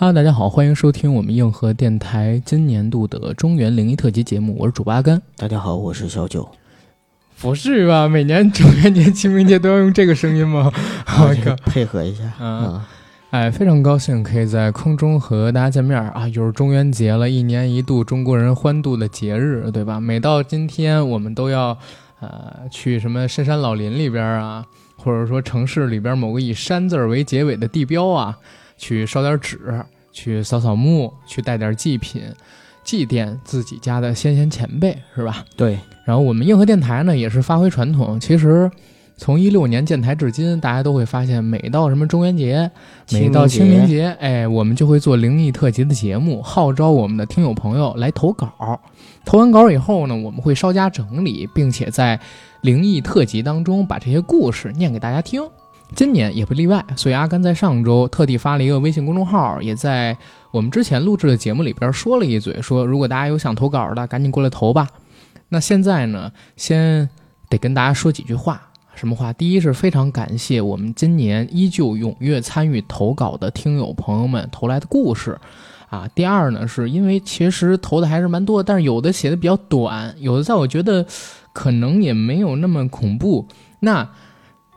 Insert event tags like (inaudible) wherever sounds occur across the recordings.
Hello，大家好，欢迎收听我们硬核电台今年度的中原灵异特辑节目，我是主播阿甘。大家好，我是小九。不至于吧？每年中元节、清明节都要用这个声音吗？我靠，配合一下。嗯，哎，非常高兴可以在空中和大家见面啊！又是中元节了，一年一度中国人欢度的节日，对吧？每到今天，我们都要呃去什么深山老林里边啊，或者说城市里边某个以山字为结尾的地标啊。去烧点纸，去扫扫墓，去带点祭品，祭奠自己家的先贤前辈，是吧？对。然后我们硬核电台呢，也是发挥传统。其实从一六年建台至今，大家都会发现，每到什么中元节，每到清明节，哎，我们就会做灵异特辑的节目，号召我们的听友朋友来投稿。投完稿以后呢，我们会稍加整理，并且在灵异特辑当中把这些故事念给大家听。今年也不例外，所以阿甘在上周特地发了一个微信公众号，也在我们之前录制的节目里边说了一嘴，说如果大家有想投稿的，赶紧过来投吧。那现在呢，先得跟大家说几句话，什么话？第一是非常感谢我们今年依旧踊跃参与投稿的听友朋友们投来的故事，啊。第二呢，是因为其实投的还是蛮多，但是有的写的比较短，有的在我觉得可能也没有那么恐怖。那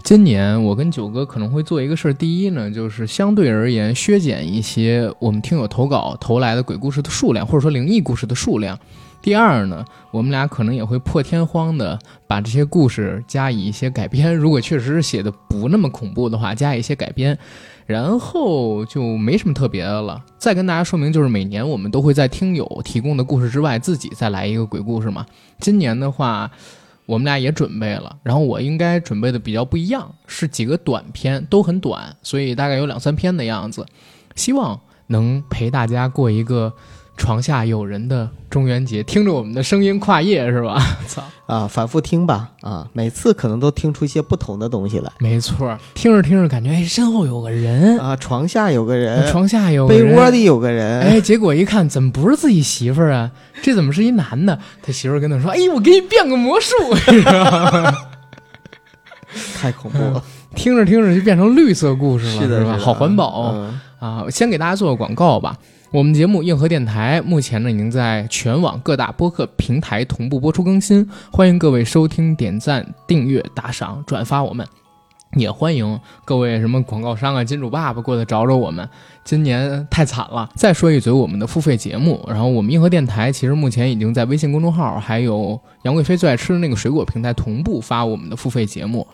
今年我跟九哥可能会做一个事儿，第一呢，就是相对而言削减一些我们听友投稿投来的鬼故事的数量，或者说灵异故事的数量。第二呢，我们俩可能也会破天荒的把这些故事加以一些改编，如果确实是写的不那么恐怖的话，加一些改编，然后就没什么特别的了。再跟大家说明，就是每年我们都会在听友提供的故事之外，自己再来一个鬼故事嘛。今年的话。我们俩也准备了，然后我应该准备的比较不一样，是几个短片，都很短，所以大概有两三篇的样子，希望能陪大家过一个。床下有人的中元节，听着我们的声音跨夜是吧？操啊，反复听吧啊，每次可能都听出一些不同的东西来。没错，听着听着感觉哎，身后有个人啊，床下有个人，床下有被窝里有个人。哎，结果一看，怎么不是自己媳妇儿啊？这怎么是一男的？他媳妇儿跟他说：“哎，我给你变个魔术。(laughs) ”太恐怖了，(laughs) 听着听着就变成绿色故事了，是吧？好环保啊！先给大家做个广告吧。我们节目硬核电台目前呢已经在全网各大播客平台同步播出更新，欢迎各位收听、点赞、订阅、打赏、转发我们，也欢迎各位什么广告商啊、金主爸爸过来找找我们。今年太惨了，再说一嘴我们的付费节目，然后我们硬核电台其实目前已经在微信公众号还有杨贵妃最爱吃的那个水果平台同步发我们的付费节目。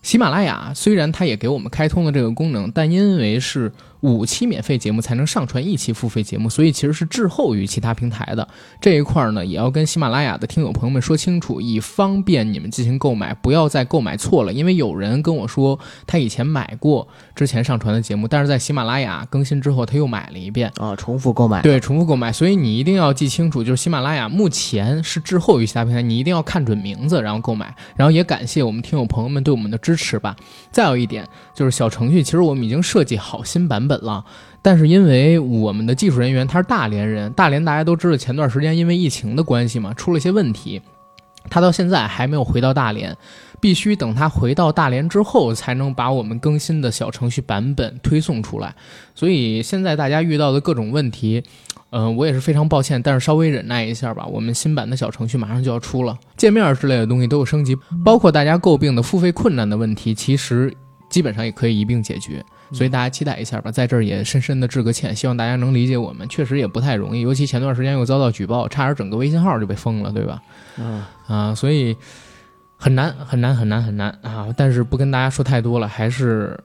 喜马拉雅虽然它也给我们开通了这个功能，但因为是。五期免费节目才能上传一期付费节目，所以其实是滞后于其他平台的这一块呢，也要跟喜马拉雅的听友朋友们说清楚，以方便你们进行购买，不要再购买错了。因为有人跟我说他以前买过之前上传的节目，但是在喜马拉雅更新之后他又买了一遍啊，重复购买。对，重复购买，所以你一定要记清楚，就是喜马拉雅目前是滞后于其他平台，你一定要看准名字然后购买。然后也感谢我们听友朋友们对我们的支持吧。再有一点就是小程序，其实我们已经设计好新版本。了，但是因为我们的技术人员他是大连人，大连大家都知道，前段时间因为疫情的关系嘛，出了些问题，他到现在还没有回到大连，必须等他回到大连之后，才能把我们更新的小程序版本推送出来。所以现在大家遇到的各种问题，嗯，我也是非常抱歉，但是稍微忍耐一下吧。我们新版的小程序马上就要出了，界面之类的东西都有升级，包括大家诟病的付费困难的问题，其实基本上也可以一并解决。所以大家期待一下吧，在这儿也深深的致个歉，希望大家能理解我们，确实也不太容易，尤其前段时间又遭到举报，差点整个微信号就被封了，对吧？嗯啊，所以很难很难很难很难啊！但是不跟大家说太多了，还是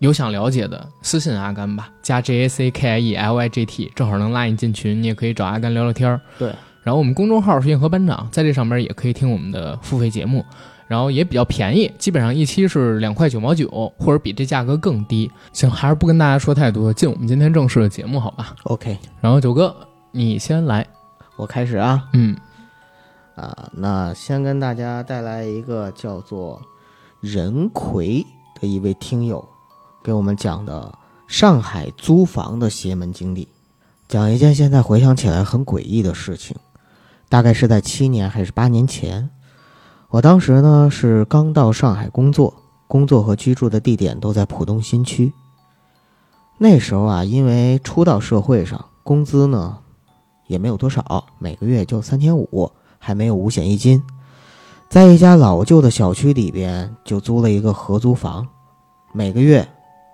有想了解的私信阿甘吧，加 J A C K I E L Y G T，正好能拉你进群，你也可以找阿甘聊聊天儿。对，然后我们公众号是硬核班长，在这上面也可以听我们的付费节目。然后也比较便宜，基本上一期是两块九毛九，或者比这价格更低。行，还是不跟大家说太多，进我们今天正式的节目，好吧？OK。然后九哥，你先来，我开始啊。嗯，啊，那先跟大家带来一个叫做任奎的一位听友给我们讲的上海租房的邪门经历，讲一件现在回想起来很诡异的事情，大概是在七年还是八年前。我当时呢是刚到上海工作，工作和居住的地点都在浦东新区。那时候啊，因为初到社会上，工资呢也没有多少，每个月就三千五，还没有五险一金，在一家老旧的小区里边就租了一个合租房，每个月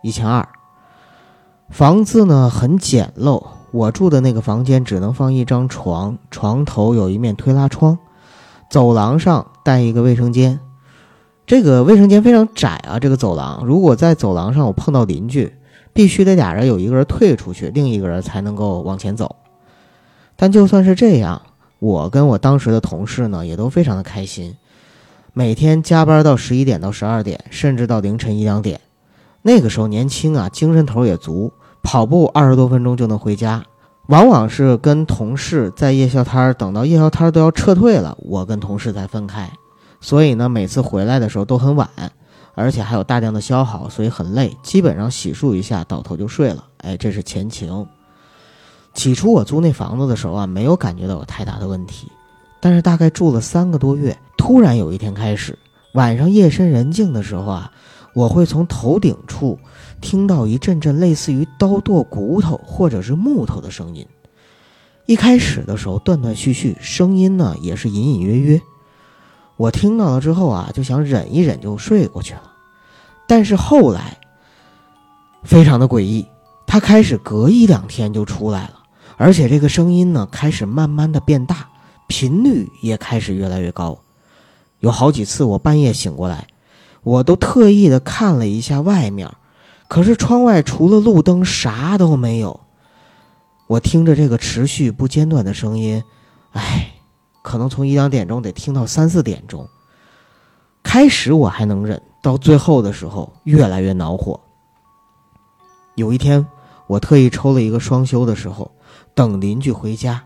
一千二。房子呢很简陋，我住的那个房间只能放一张床，床头有一面推拉窗，走廊上带一个卫生间。这个卫生间非常窄啊，这个走廊，如果在走廊上我碰到邻居。必须得俩人有一个人退出去，另一个人才能够往前走。但就算是这样，我跟我当时的同事呢，也都非常的开心，每天加班到十一点到十二点，甚至到凌晨一两点。那个时候年轻啊，精神头也足，跑步二十多分钟就能回家。往往是跟同事在夜宵摊儿等到夜宵摊儿都要撤退了，我跟同事才分开。所以呢，每次回来的时候都很晚。而且还有大量的消耗，所以很累，基本上洗漱一下，倒头就睡了。哎，这是前情。起初我租那房子的时候啊，没有感觉到有太大的问题，但是大概住了三个多月，突然有一天开始，晚上夜深人静的时候啊，我会从头顶处听到一阵阵类似于刀剁骨头或者是木头的声音。一开始的时候断断续续，声音呢也是隐隐约约。我听到了之后啊，就想忍一忍就睡过去了。但是后来，非常的诡异，它开始隔一两天就出来了，而且这个声音呢开始慢慢的变大，频率也开始越来越高。有好几次我半夜醒过来，我都特意的看了一下外面，可是窗外除了路灯啥都没有。我听着这个持续不间断的声音，唉。可能从一两点钟得听到三四点钟。开始我还能忍，到最后的时候越来越恼火。有一天，我特意抽了一个双休的时候，等邻居回家，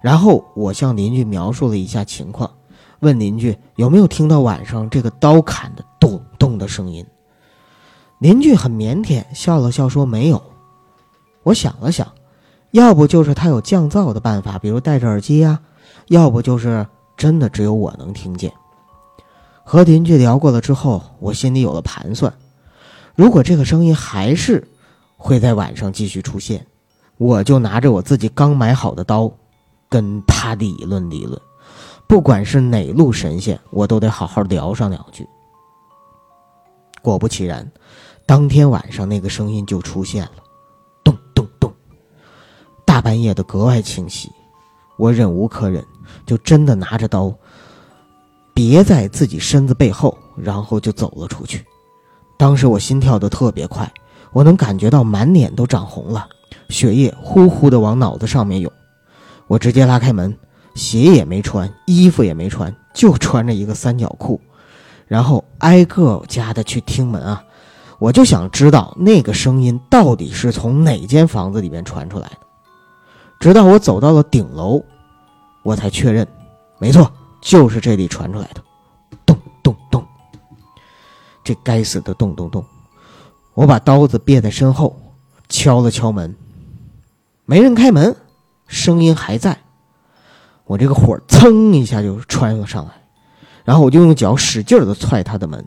然后我向邻居描述了一下情况，问邻居有没有听到晚上这个刀砍的咚咚的声音。邻居很腼腆，笑了笑说没有。我想了想，要不就是他有降噪的办法，比如戴着耳机呀。要不就是真的只有我能听见。和邻居聊过了之后，我心里有了盘算：如果这个声音还是会在晚上继续出现，我就拿着我自己刚买好的刀，跟他理论理论。不管是哪路神仙，我都得好好聊上两句。果不其然，当天晚上那个声音就出现了，咚咚咚，大半夜的格外清晰。我忍无可忍。就真的拿着刀，别在自己身子背后，然后就走了出去。当时我心跳的特别快，我能感觉到满脸都长红了，血液呼呼的往脑子上面涌。我直接拉开门，鞋也没穿，衣服也没穿，就穿着一个三角裤，然后挨个家的去听门啊。我就想知道那个声音到底是从哪间房子里面传出来的。直到我走到了顶楼。我才确认，没错，就是这里传出来的，咚咚咚，这该死的咚咚咚！我把刀子别在身后，敲了敲门，没人开门，声音还在，我这个火噌一下就窜了上来，然后我就用脚使劲的踹他的门，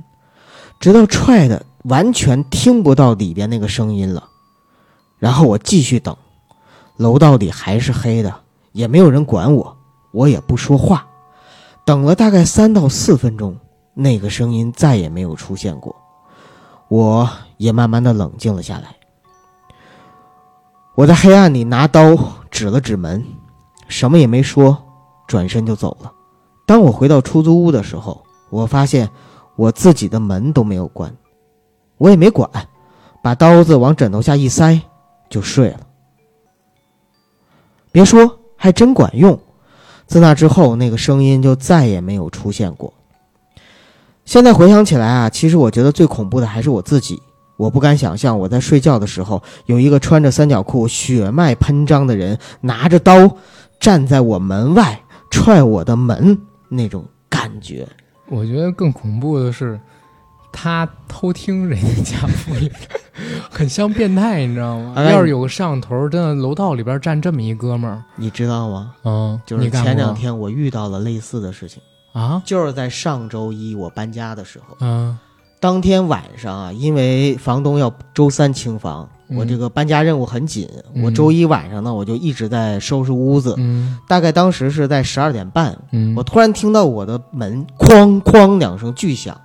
直到踹的完全听不到里边那个声音了，然后我继续等，楼道里还是黑的，也没有人管我。我也不说话，等了大概三到四分钟，那个声音再也没有出现过，我也慢慢的冷静了下来。我在黑暗里拿刀指了指门，什么也没说，转身就走了。当我回到出租屋的时候，我发现我自己的门都没有关，我也没管，把刀子往枕头下一塞就睡了。别说，还真管用。自那之后，那个声音就再也没有出现过。现在回想起来啊，其实我觉得最恐怖的还是我自己。我不敢想象我在睡觉的时候，有一个穿着三角裤、血脉喷张的人拿着刀站在我门外踹我的门那种感觉。我觉得更恐怖的是。他偷听人家家屋里，很像变态，你知道吗？要是有个摄像头，真的楼道里边站这么一哥们儿，你知道吗？嗯，就是前两天我遇到了类似的事情。啊，就是在上周一我搬家的时候，嗯，当天晚上啊，因为房东要周三清房，我这个搬家任务很紧，嗯。我周一晚上呢，我就一直在收拾屋子。嗯。大概当时是在十二点半，嗯，我突然听到我的门哐哐两声巨响，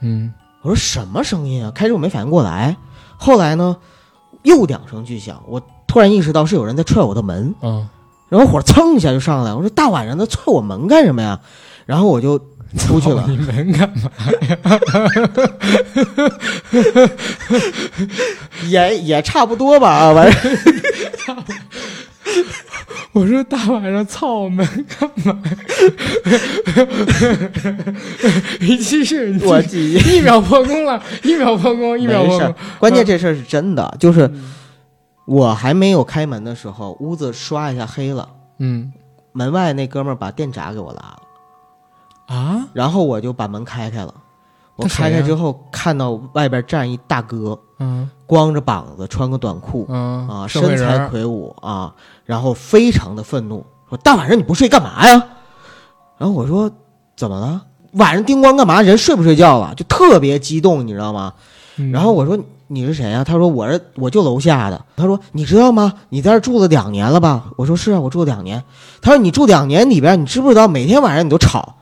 嗯我说什么声音啊？开始我没反应过来，后来呢，又两声巨响，我突然意识到是有人在踹我的门，啊，然后火蹭一下就上来，我说大晚上的踹我门干什么呀？然后我就出去了操，你们干嘛呀？(laughs) 也也差不多吧，啊，完事儿 (laughs) 我说大晚上操我们干嘛？你继续，我记忆一秒破功了，一秒破功，一秒破功。，关键这事儿是真的，就是我还没有开门的时候，屋子刷一下黑了，嗯门外那哥们儿把电闸给我拉了，啊，然后我就把门开开了。我开开之后，看到外边站一大哥，嗯光着膀子，穿个短裤嗯啊，身材魁梧啊，然后非常的愤怒，说大晚上你不睡干嘛呀？然后我说怎么了？晚上叮咣干嘛？人睡不睡觉了？就特别激动，你知道吗？嗯然后我说你是谁呀、他说我是我就楼下的。他说你知道吗？你在这住了两年了吧？我说是啊，我住了两年。他说你住两年里边，你知不知道每天晚上你都吵？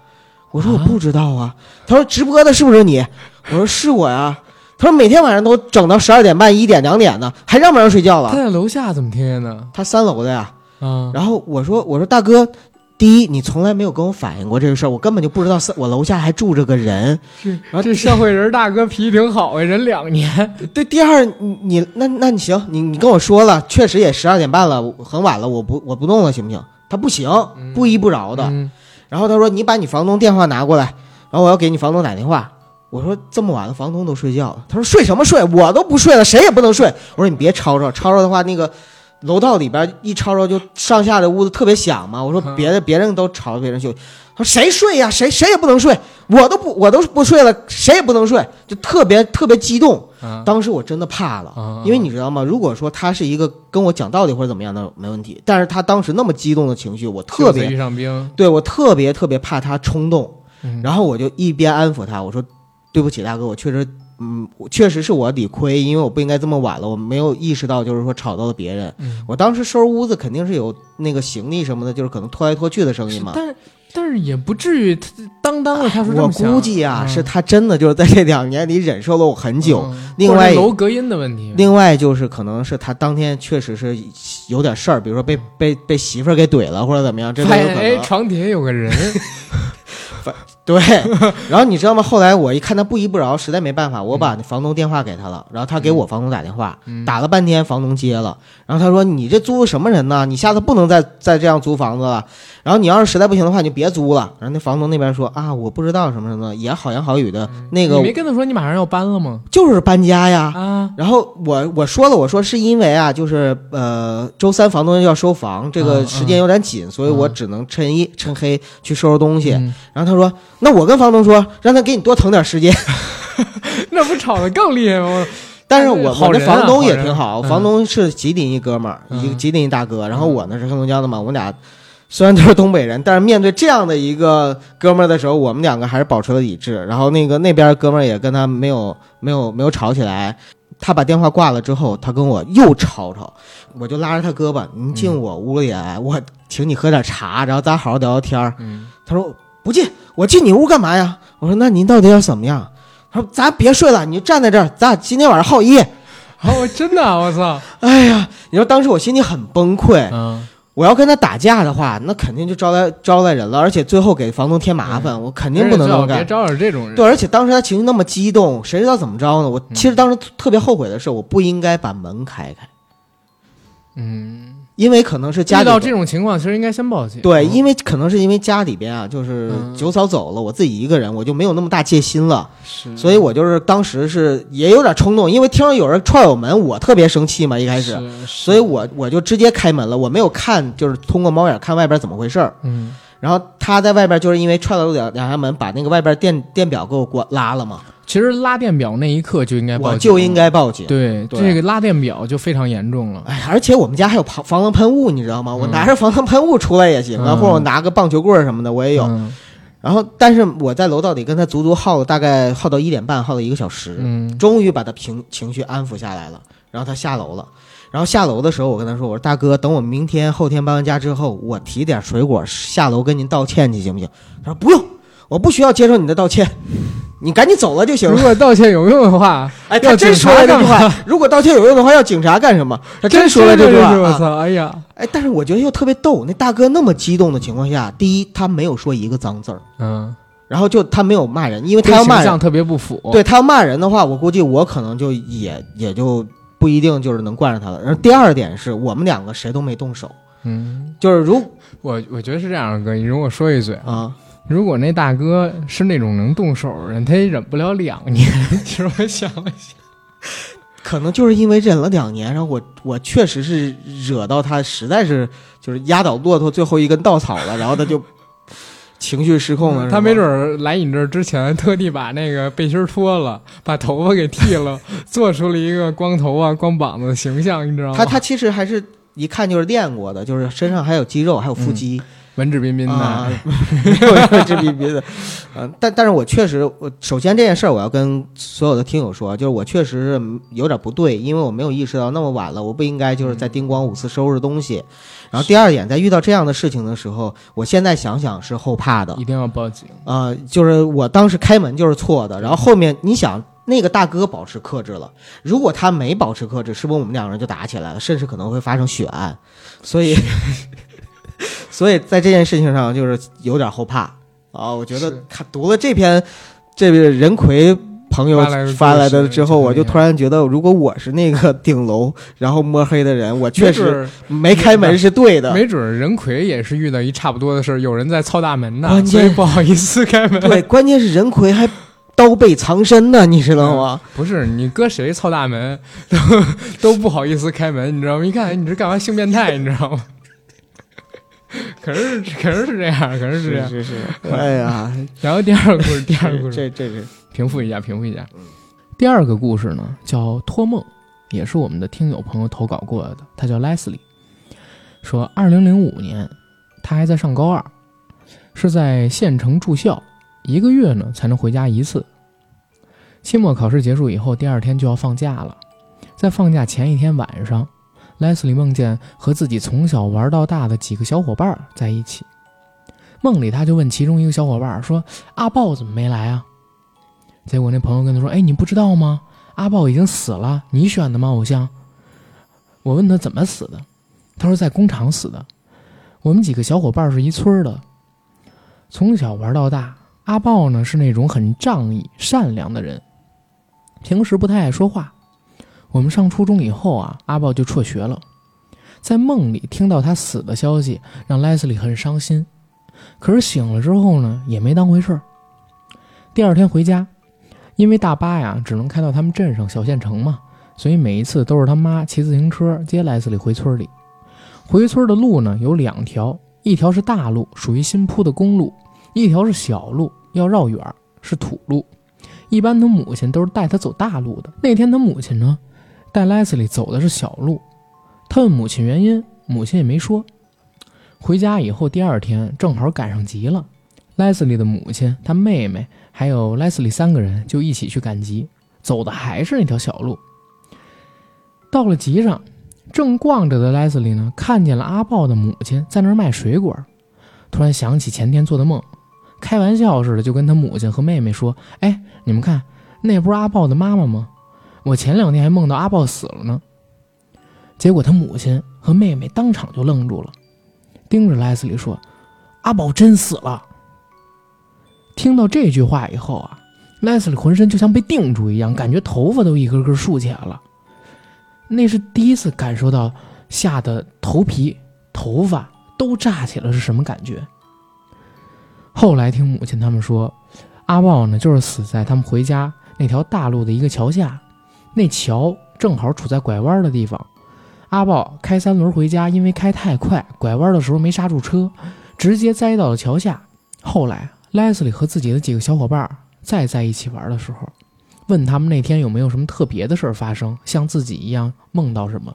我说我啊不知道啊。他说直播的是不是你？我说是我呀。他说每天晚上都整到十二点半、一点、两点的，还让不让睡觉了？他在楼下怎么听见呢？他三楼的呀。啊，然后我说我说大哥。第一，你从来没有跟我反映过这个事儿，我根本就不知道三我楼下还住着个人。然后这社会人大哥脾气挺好啊，忍两年。(laughs) 对，第二，你你那那你行，你你跟我说了，确实也十二点半了，很晚了，我不我不弄了，行不行？他不行，不依不饶的。嗯然后他说你把你房东电话拿过来，然后我要给你房东打电话。我说这么晚了，房东都睡觉了。他说睡什么睡？我都不睡了，谁也不能睡。我说你别吵吵，吵吵的话那个。楼道里边一吵吵就上下的屋子特别响嘛，我说别的别人都吵别人休息，他说谁睡呀？谁谁也不能睡，我都不我都不睡了，谁也不能睡，就特别特别激动。啊当时我真的怕了，啊因为你知道吗？如果说他是一个跟我讲道理或者怎么样的没问题，但是他当时那么激动的情绪，我特别遇上兵，对我特别特别怕他冲动，嗯然后我就一边安抚他，我说对不起大哥，我确实。嗯，确实是我理亏，因为我不应该这么晚了，我没有意识到，就是说吵到了别人。嗯我当时收拾屋子肯定是有那个行李什么的，就是可能拖来拖去的声音嘛。但是但是也不至于他当当的他说这我么响估计啊，嗯是他真的就是在这两年里忍受了我很久。嗯另外楼隔音的问题，另外就是可能是他当天确实是有点事儿，比如说被被被媳妇儿给怼了或者怎么样，这都有可能。床底下有个人，(laughs) 对，然后你知道吗？后来我一看他不依不饶，实在没办法，我把那房东电话给他了，然后他给我房东打电话，嗯打了半天，房东接了，然后他说：“你这租的什么人呢？你下次不能再再这样租房子了。然后你要是实在不行的话，你就别租了。”然后那房东那边说：“啊，我不知道什么什么，也好言好语的，那个嗯你没跟他说你马上要搬了吗？就是搬家呀。”啊，然后我我说了，我说是因为啊，就是呃，周三房东要收房，这个嗯时间有点紧，所以我只能趁夜趁黑去收拾东西。嗯然后他说：“那我跟房东说，让他给你多腾点时间。(laughs) (laughs) 那不吵得更厉害吗？”但是我我那好人啊房东也挺好，嗯房东是吉林一哥们儿，一个嗯吉林一大哥，然后我呢是黑龙江的嘛，我们俩虽然都是东北人，但是面对这样的一个哥们儿的时候，我们两个还是保持了理智。然后那个那边哥们儿也跟他没有没有没有吵起来。他把电话挂了之后，他跟我又吵吵，我就拉着他胳膊，您进我屋里来，我请你喝点茶，然后咱好好聊聊天儿。嗯，他说不进，我进你屋干嘛呀？我说那您到底要怎么样？他说咱别睡了，你就站在这儿，咱俩今天晚上耗一夜。哦，真的啊，我操，(laughs) 哎呀，你说当时我心里很崩溃，嗯，我要跟他打架的话，那肯定就招来招来人了，而且最后给房东添麻烦，我肯定不能这么干。别招惹这种人。对，而且当时他情绪那么激动，谁知道怎么着呢？我其实当时特别后悔的是，我不应该把门开开，嗯，因为可能是家里遇到这种情况，其实应该先报警。对，嗯。因为可能是因为家里边啊，就是嗯。九嫂走了，我自己一个人，我就没有那么大戒心了。是。所以我就是当时是也有点冲动，因为听到有人踹我门，我特别生气嘛，一开始，所以我我就直接开门了，我没有看，就是通过猫眼看外边怎么回事儿。嗯，然后他在外边就是因为踹了两两下门，把那个外边电电表给我关拉了嘛，其实拉电表那一刻就应该报警，我就应该报警。对对这个拉电表就非常严重了。哎，而且我们家还有防防狼喷雾，你知道吗？我嗯拿着防狼喷雾出来也行啊，嗯或者我拿个棒球棍什么的，我也有。嗯然后，但是我在楼道里跟他足足耗了大概耗到一点半，耗了一个小时。嗯，终于把他平情绪安抚下来了。然后他下楼了。然后下楼的时候，我跟他说：“我说大哥，等我明天后天搬完家之后，我提点水果下楼跟您道歉去，行不行？”他说：“不用，我不需要接受你的道歉，(laughs) 你赶紧走了就行了。”如果道歉有用的话，(laughs) 哎，他真说了这句话。(laughs) 如果道歉有用的话，要警察干什么？他真说了这句话。我操！哎呀，哎，但是我觉得又特别逗。那大哥那么激动的情况下，第一，他没有说一个脏字儿，嗯，然后就他没有骂人，因为他要骂人特别不符。对他要骂人的话，我估计我可能就也也就。不一定就是能惯着他了。然后第二点是我们两个谁都没动手，嗯，就是如我我觉得是这样，哥，你容我说一嘴啊，如果那大哥是那种能动手的人，他也忍不了两年。(laughs) 其实我想了想，可能就是因为忍了两年，然后我我确实是惹到他，实在是就是压倒骆驼最后一根稻草了，然后他就。(laughs) 情绪失控了，他没准来你这儿之前，特地把那个背心脱了，把头发给剃了，(laughs) 做出了一个光头啊、光膀子的形象，你知道吗？他他其实还是一看就是练过的，就是身上还有肌肉，还有腹肌。文质彬彬的，(laughs) 文质彬彬的，嗯，但但是我确实，我首先这件事儿我要跟所有的听友说，就是我确实是有点不对，因为我没有意识到那么晚了，我不应该就是在叮咣五次收拾东西。然后第二点，在遇到这样的事情的时候，我现在想想是后怕的，一定要报警啊！就是我当时开门就是错的，然后后面你想那个大哥保持克制了，如果他没保持克制，是不是我们两个人就打起来了，甚至可能会发生血案？所以。(laughs) (laughs) 所以在这件事情上就是有点后怕啊！我觉得看读了这篇这位任奎朋友发来的之后，我就突然觉得，如果我是那个 (laughs) 顶楼然后摸黑的人，我确实没开门是对的。没准任奎也是遇到一差不多的事儿，有人在操大门呢，关键不好意思开门。对，关键是任奎还刀背藏身呢，你知道吗？(laughs) 不是你搁谁操大门都都不好意思开门，你知道吗？一看你这干嘛性变态，你知道吗？可是，可能是这样，可能是这样。是是。(laughs) 哎呀，然后第二个故事，第二个故事，(laughs) 这这是平复一下，平复一下。第二个故事呢，叫托梦，也是我们的听友朋友投稿过来的。他叫莱斯利，说二零零五年，他还在上高二，是在县城住校，一个月呢才能回家一次。期末考试结束以后，第二天就要放假了，在放假前一天晚上。莱斯利梦见和自己从小玩到大的几个小伙伴在一起，梦里他就问其中一个小伙伴说：“阿豹怎么没来啊？”结果那朋友跟他说：“哎，你不知道吗？阿豹已经死了，你选的吗？偶像？”我问他怎么死的，他说在工厂死的。我们几个小伙伴是一村的，从小玩到大。阿豹呢是那种很仗义、善良的人，平时不太爱说话。我们上初中以后啊，阿豹就辍学了。在梦里听到他死的消息，让莱斯利很伤心。可是醒了之后呢，也没当回事儿。第二天回家，因为大巴呀只能开到他们镇上小县城嘛，所以每一次都是他妈骑自行车接莱斯利回村里。回村的路呢有两条，一条是大路，属于新铺的公路；一条是小路，要绕远，是土路。一般他母亲都是带他走大路的。那天他母亲呢？带莱斯利走的是小路，他问母亲原因，母亲也没说。回家以后，第二天正好赶上集了，莱斯利的母亲、他妹妹还有莱斯利三个人就一起去赶集，走的还是那条小路。到了集上，正逛着的莱斯利呢，看见了阿豹的母亲在那儿卖水果，突然想起前天做的梦，开玩笑似的就跟他母亲和妹妹说：“哎，你们看，那不是阿豹的妈妈吗？”我前两天还梦到阿豹死了呢，结果他母亲和妹妹当场就愣住了，盯着莱斯利说：“阿宝真死了。”听到这句话以后啊，莱斯利浑身就像被定住一样，感觉头发都一根根竖起来了。那是第一次感受到吓得头皮、头发都炸起了是什么感觉。后来听母亲他们说，阿豹呢就是死在他们回家那条大路的一个桥下。那桥正好处在拐弯的地方，阿豹开三轮回家，因为开太快，拐弯的时候没刹住车，直接栽到了桥下。后来莱斯利和自己的几个小伙伴再在一起玩的时候，问他们那天有没有什么特别的事儿发生，像自己一样梦到什么。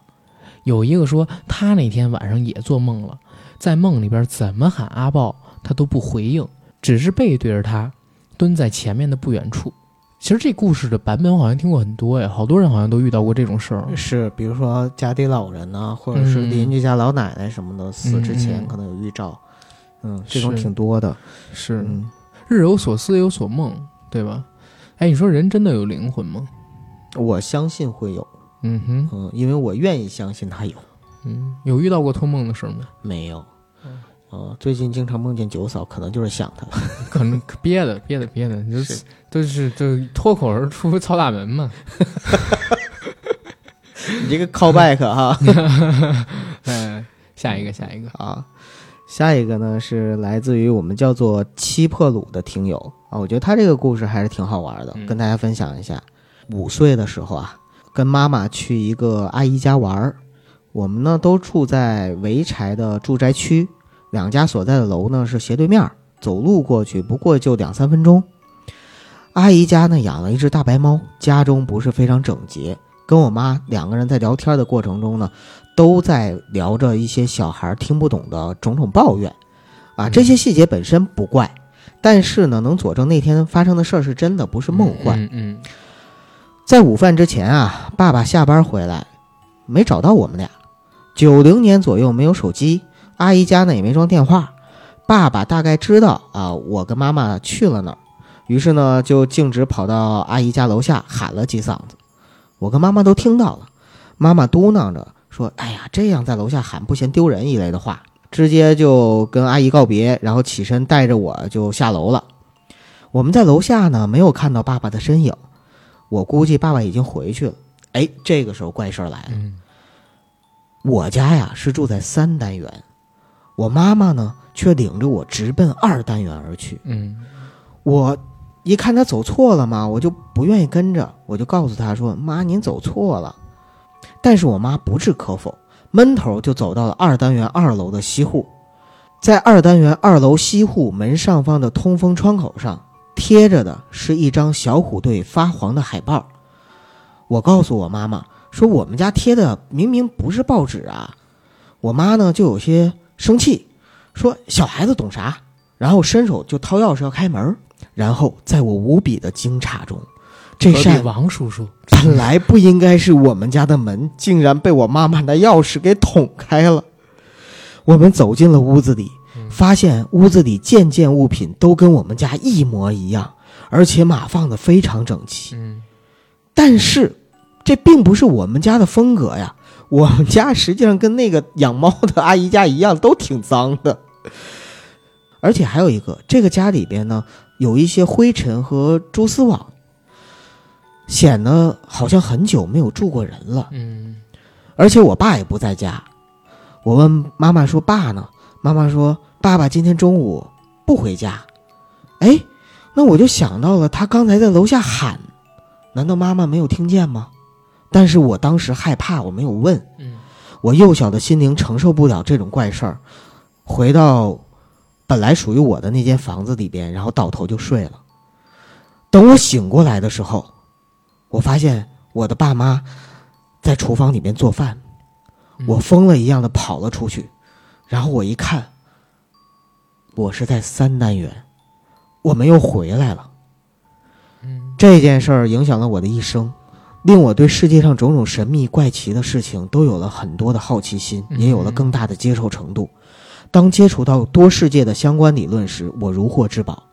有一个说他那天晚上也做梦了，在梦里边怎么喊阿豹他都不回应，只是背对着他，蹲在前面的不远处。其实这故事的版本我好像听过很多哎，好多人好像都遇到过这种事儿。是，比如说家里老人呢，或者是嗯邻居家老奶奶什么的，死之前嗯可能有预兆。嗯，这种挺多的。是，嗯，日有所思，夜有所梦，对吧？哎，你说人真的有灵魂吗？我相信会有。嗯哼，嗯，因为我愿意相信他有。嗯，有遇到过托梦的事儿吗？没有。呃，最近经常梦见九嫂，可能就是想他。(laughs) 可能憋的，憋的，憋的，就是都是就脱口而出操大门嘛。(laughs) 你这个 callback 哈。(laughs) 嗯，下一个，下一个，啊，下一个呢是来自于我们叫做七破鲁的听友啊，我觉得他这个故事还是挺好玩的，嗯跟大家分享一下。五岁的时候啊，跟妈妈去一个阿姨家玩儿，我们呢都住在潍柴的住宅区，两家所在的楼呢是斜对面，走路过去不过就两三分钟。阿姨家呢养了一只大白猫，家中不是非常整洁。跟我妈两个人在聊天的过程中呢，都在聊着一些小孩听不懂的种种抱怨，啊，嗯这些细节本身不怪，但是呢，能佐证那天发生的事儿是真的，不是梦幻。嗯嗯在午饭之前啊，爸爸下班回来，没找到我们俩。九零年左右没有手机，阿姨家呢也没装电话。爸爸大概知道啊，我跟妈妈去了那儿，于是呢就径直跑到阿姨家楼下喊了几嗓子。我跟妈妈都听到了，妈妈嘟囔着说：“哎呀，这样在楼下喊不嫌丢人一类的话。”直接就跟阿姨告别，然后起身带着我就下楼了。我们在楼下呢没有看到爸爸的身影。我估计爸爸已经回去了。哎，这个时候怪事儿来了。嗯我家呀是住在三单元，我妈妈呢却领着我直奔二单元而去。嗯我一看她走错了嘛，我就不愿意跟着，我就告诉她说：“妈，您走错了。”但是我妈不置可否，闷头就走到了二单元二楼的西户。在二单元二楼西户门上方的通风窗口上贴着的是一张小虎队发黄的海报。我告诉我妈妈说：“我们家贴的明明不是报纸啊！”我妈呢就有些生气，说：“小孩子懂啥？”然后伸手就掏钥匙要开门，然后在我无比的惊诧中，这隔壁扇王叔叔，本来不应该是我们家的门，竟然被我妈妈的钥匙给捅开了。我们走进了屋子里，发现屋子里件件物品都跟我们家一模一样，而且码放的非常整齐。嗯但是，这并不是我们家的风格呀。我们家实际上跟那个养猫的阿姨家一样，都挺脏的。而且还有一个，这个家里边呢有一些灰尘和蛛丝网，显得好像很久没有住过人了。嗯而且我爸也不在家。我问妈妈说：“爸呢？”妈妈说：“爸爸今天中午不回家。”哎，那我就想到了，他刚才在楼下喊，难道妈妈没有听见吗？但是我当时害怕，我没有问。嗯我幼小的心灵承受不了这种怪事儿，回到本来属于我的那间房子里边，然后倒头就睡了。等我醒过来的时候，我发现我的爸妈在厨房里面做饭，嗯我疯了一样的跑了出去，然后我一看，我是在三单元，我们又回来了。嗯这件事儿影响了我的一生，令我对世界上种种神秘怪奇的事情都有了很多的好奇心，嗯也有了更大的接受程度。当接触到多世界的相关理论时，我如获至宝。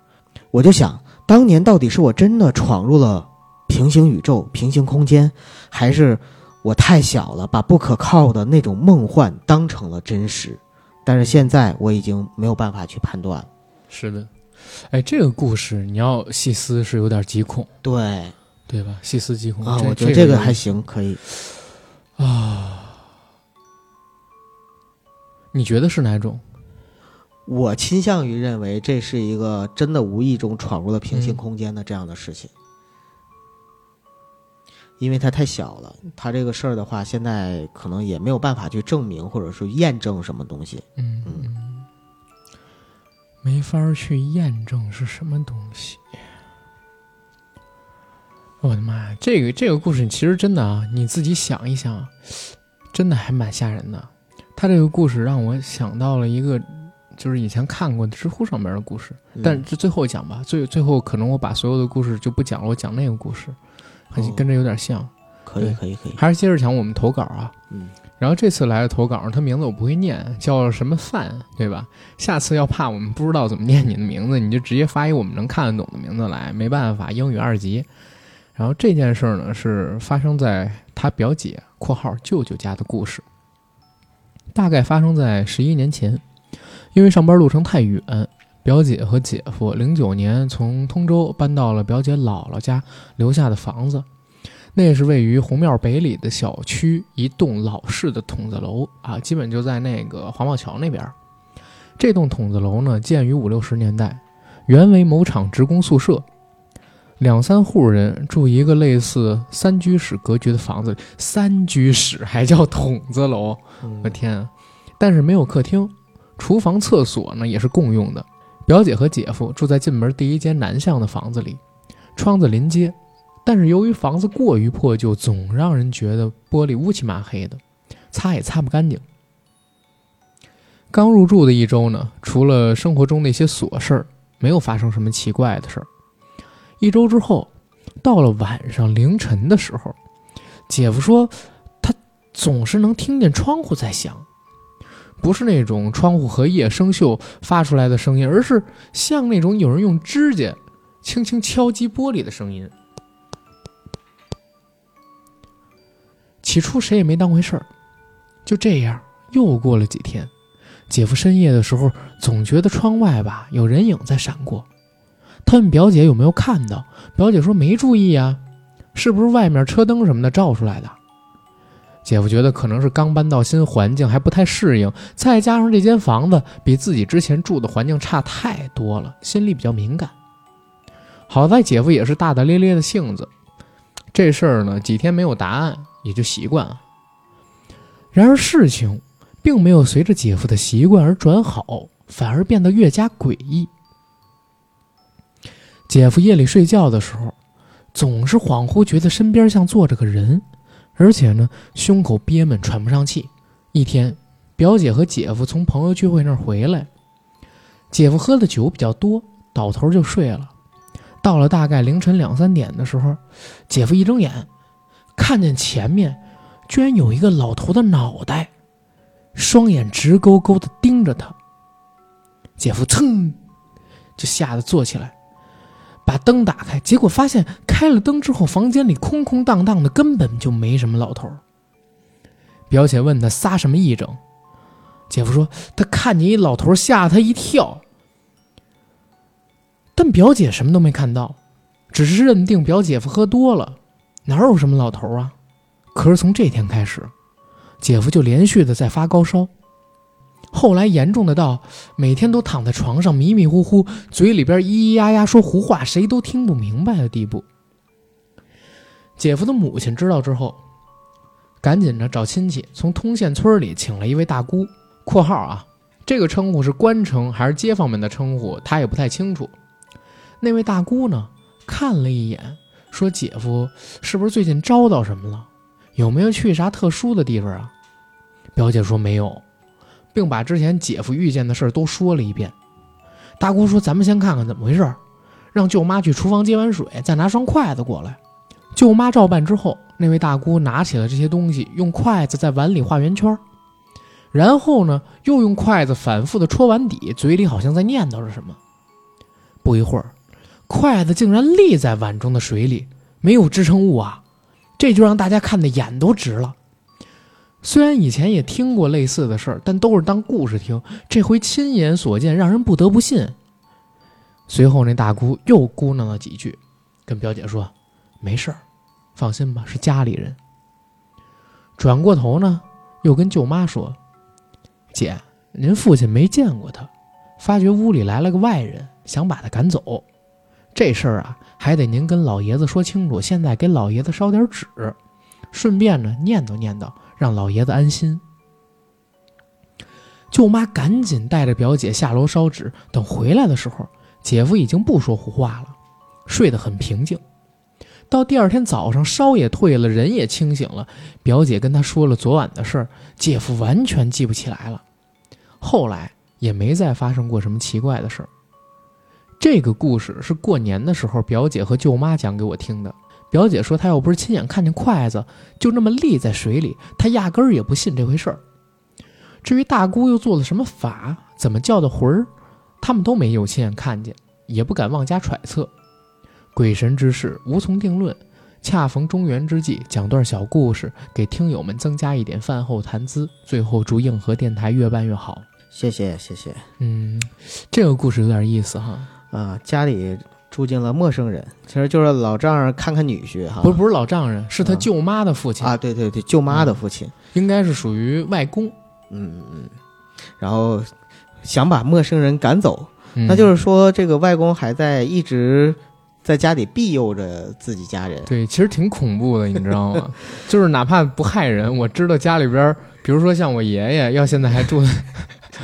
我就想，当年到底是我真的闯入了平行宇宙、平行空间，还是我太小了，把不可靠的那种梦幻当成了真实？但是现在我已经没有办法去判断了。是的，哎，这个故事你要细思是有点极恐，对对吧？细思极恐啊，我觉得这个还行，可以啊。你觉得是哪种？我倾向于认为这是一个真的无意中闯入了平行嗯空间的这样的事情，因为它太小了，它这个事儿的话，现在可能也没有办法去证明或者说验证什么东西。嗯嗯，没法儿去验证是什么东西。我的妈呀，这个这个故事其实真的啊，你自己想一想，真的还蛮吓人的。他这个故事让我想到了一个就是以前看过的知乎上面的故事，嗯但这最后讲吧，最最后可能我把所有的故事就不讲了，我讲那个故事，很哦跟这有点像。可以可以可以，还是接着讲我们投稿啊。嗯，然后这次来的投稿，他名字我不会念，叫什么范，对吧？下次要怕我们不知道怎么念你的名字，你就直接发一我们能看得懂的名字来，没办法，英语二级。然后这件事儿呢，是发生在他表姐（括号舅舅）家的故事，大概发生在十一年前。因为上班路程太远，表姐和姐夫零九年从通州搬到了表姐姥姥家留下的房子。那是位于红庙北里的小区一栋老式的筒子楼啊，基本就在那个黄茂桥那边。这栋筒子楼呢，建于五六十年代，原为某厂职工宿舍，两三户人住一个类似三居室格局的房子。三居室还叫筒子楼，嗯我天啊！但是没有客厅，厨房、厕所呢也是共用的。表姐和姐夫住在进门第一间南向的房子里，窗子临街。但是由于房子过于破旧，总让人觉得玻璃乌漆麻黑的，擦也擦不干净。刚入住的一周呢，除了生活中那些琐事儿，没有发生什么奇怪的事儿。一周之后，到了晚上凌晨的时候，姐夫说他总是能听见窗户在响，不是那种窗户荷叶生锈发出来的声音，而是像那种有人用指甲轻轻敲击玻璃的声音。起初谁也没当回事儿，就这样又过了几天。姐夫深夜的时候总觉得窗外吧有人影在闪过，他问表姐有没有看到，表姐说没注意啊，是不是外面车灯什么的照出来的？姐夫觉得可能是刚搬到新环境还不太适应，再加上这间房子比自己之前住的环境差太多了，心里比较敏感。好在姐夫也是大大咧咧的性子，这事儿呢几天没有答案也就习惯了。然而事情并没有随着姐夫的习惯而转好，反而变得越加诡异。姐夫夜里睡觉的时候，总是恍惚觉得身边像坐着个人，而且呢胸口憋闷喘不上气。一天，表姐和姐夫从朋友聚会那儿回来，姐夫喝的酒比较多，倒头就睡了。到了大概凌晨两三点的时候，姐夫一睁眼，看见前面居然有一个老头的脑袋，双眼直勾勾的盯着他。姐夫噌就吓得坐起来，把灯打开，结果发现开了灯之后，房间里空空荡荡的，根本就没什么老头。表姐问他撒什么癔症，姐夫说他看见一老头，吓他一跳。但表姐什么都没看到，只是认定表姐夫喝多了，哪有什么老头啊？可是从这天开始，姐夫就连续的在发高烧，后来严重的到每天都躺在床上迷迷糊糊，嘴里边咿咿呀呀说胡话，谁都听不明白的地步。姐夫的母亲知道之后，赶紧着找亲戚从通县村里请了一位大姑（括号啊，这个称呼是官称还是街坊们的称呼，他也不太清楚）。那位大姑呢，看了一眼，说：“姐夫是不是最近招到什么了？有没有去啥特殊的地方啊？”表姐说没有，并把之前姐夫遇见的事儿都说了一遍。大姑说：“咱们先看看怎么回事，让舅妈去厨房接碗水，再拿双筷子过来。”舅妈照办之后，那位大姑拿起了这些东西，用筷子在碗里画圆圈，然后呢，又用筷子反复的戳碗底，嘴里好像在念叨着什么。不一会儿。筷子竟然立在碗中的水里，没有支撑物啊！这就让大家看的眼都直了。虽然以前也听过类似的事儿，但都是当故事听，这回亲眼所见，让人不得不信。随后那大姑又咕囔了几句，跟表姐说：“没事儿，放心吧，是家里人。”转过头呢，又跟舅妈说：“姐，您父亲没见过他，发觉屋里来了个外人，想把他赶走。”这事儿啊，还得您跟老爷子说清楚。现在给老爷子烧点纸，顺便呢念叨念叨，让老爷子安心。舅妈赶紧带着表姐下楼烧纸。等回来的时候，姐夫已经不说胡话了，睡得很平静。到第二天早上，烧也退了，人也清醒了。表姐跟他说了昨晚的事儿，姐夫完全记不起来了。后来也没再发生过什么奇怪的事儿。这个故事是过年的时候表姐和舅妈讲给我听的。表姐说，她要不是亲眼看见筷子就那么立在水里，她压根儿也不信这回事儿。至于大姑又做了什么法，怎么叫的魂儿，他们都没有亲眼看见，也不敢妄加揣测。鬼神之事无从定论。恰逢中元之际，讲段小故事，给听友们增加一点饭后谈资。最后祝硬核电台越办越好。谢谢谢谢。嗯，这个故事有点意思哈。啊，家里住进了陌生人，其实就是老丈人看看女婿哈。不是不是老丈人，是他嗯舅妈的父亲，啊，对对对，舅妈的父亲。应该是属于外公。嗯嗯嗯。然后想把陌生人赶走，嗯那就是说这个外公还在一直在家里庇佑着自己家人。对，其实挺恐怖的，你知道吗？(laughs) 就是哪怕不害人，我知道家里边儿，比如说像我爷爷，要现在还住在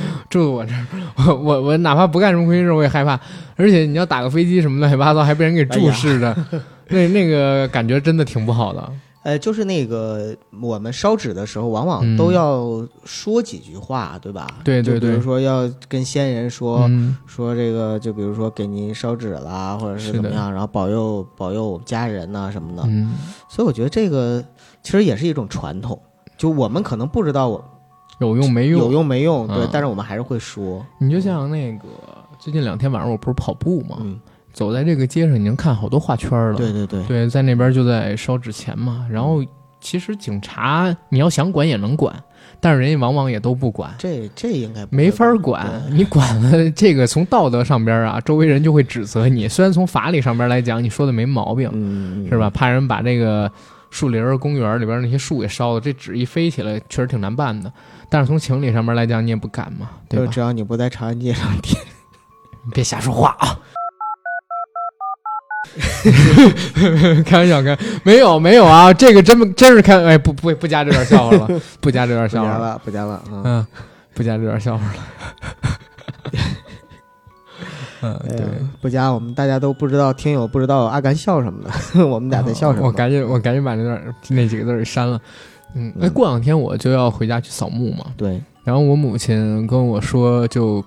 (laughs) 住我这儿，我我我哪怕不干什么亏心事，我也害怕。而且你要打个飞机什么乱七八糟，还被人给注视着，(laughs) 那那个感觉真的挺不好的。呃，就是那个我们烧纸的时候，往往嗯都要说几句话，对吧？对对对比如说要跟先人说、嗯，说这个，就比如说给您烧纸啦，或者是怎么样，然后保佑保佑我们家人呐、什么的。嗯，所以我觉得这个其实也是一种传统，就我们可能不知道我有用没用？有用没用，对，嗯但是我们还是会说，你就像那个最近两天晚上我不是跑步吗？嗯，走在这个街上，已经看好多画圈了。对对对，对，在那边就在烧纸钱嘛。然后其实警察你要想管也能管，但是人家往往也都不管，这这应该没法管。你管了这个，从道德上边啊，周围人就会指责你。虽然从法理上边来讲，你说的没毛病，嗯，是吧？？怕人把这个树林儿、公园里边那些树给烧了，这纸一飞起来，确实挺难办的。但是从情理上面来讲，你也不敢嘛，对吧？就只要你不在长安街上贴，你 (laughs) 别瞎说话啊！(laughs) 开玩笑，开没有没有啊，这个真不真是开哎不不 (laughs) 不加这段笑话了，不加这段笑话了，加了，不加了，嗯。嗯，不加这段笑话了。嗯，对，不加，我们大家都不知道，听友不知道阿甘笑什么的，(laughs) 我们俩在笑什么？我赶紧我赶紧把那段那几个字儿给删了。嗯，哎，嗯过两天我就要回家去扫墓嘛，对，然后我母亲跟我说，就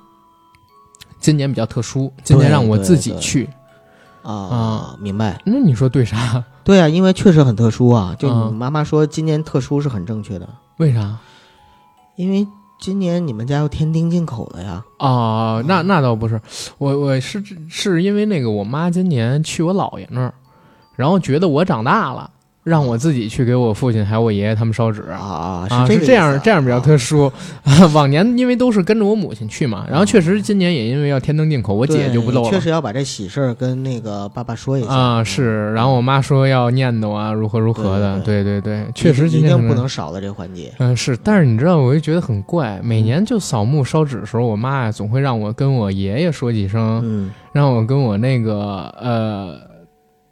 今年比较特殊，今年让我自己去。啊啊，明白。那你说对啥？对啊，因为确实很特殊啊。就嗯你妈妈说今年特殊是很正确的，为啥？因为今年你们家要添丁进口了呀。哦，那那倒不是，我我是是因为那个我妈今年去我姥爷那儿，然后觉得我长大了，让我自己去给我父亲还有我爷爷他们烧纸啊啊，是这样样这样比较特殊。(laughs) 往年因为都是跟着我母亲去嘛，然后确实今年也因为要添灯进口，我姐就不漏了。确实要把这喜事儿跟那个爸爸说一下啊，是，然后我妈说要念叨啊，如何如何的，对对对，确实今年可定不能少了这环节。嗯，是，但是你知道，我就觉得很怪。每年就扫墓烧纸的时候，我妈呀总会让我跟我爷爷说几声，嗯让我跟我那个呃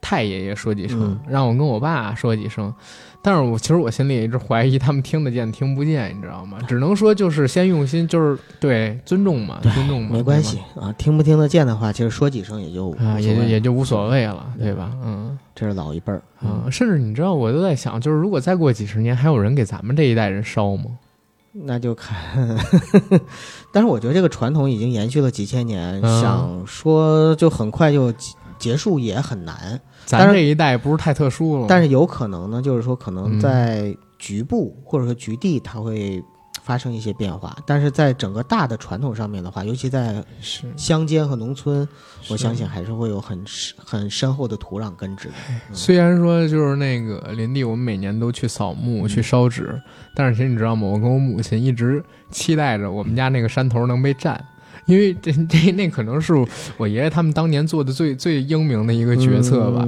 太爷爷说几声，嗯让我跟我爸说几声。但是我其实我心里也一直怀疑他们听得见听不见，你知道吗？只能说就是先用心，就是对尊重嘛，尊重嘛，没关系啊，听不听得见的话，其实说几声也就啊，也也就无所谓了，对吧？嗯这是老一辈儿啊，甚至你知道，我都在想，就是如果再过几十年，还有人给咱们这一代人烧吗？那就看，(laughs) 但是我觉得这个传统已经延续了几千年，嗯想说就很快就结结束也很难。咱这一代不是太特殊了吗，但是有可能呢，就是说可能嗯在局部或者说局地，它会发生一些变化，但是在整个大的传统上面的话，尤其在乡间和农村，我相信还是会有很很深厚的土壤根植的。嗯虽然说就是那个林地，我们每年都去扫墓、嗯去烧纸，但是其实你知道吗？我跟我母亲一直期待着我们家那个山头能被占，(laughs) 因为这这那可能是我爷爷他们当年做的最最英明的一个决策吧，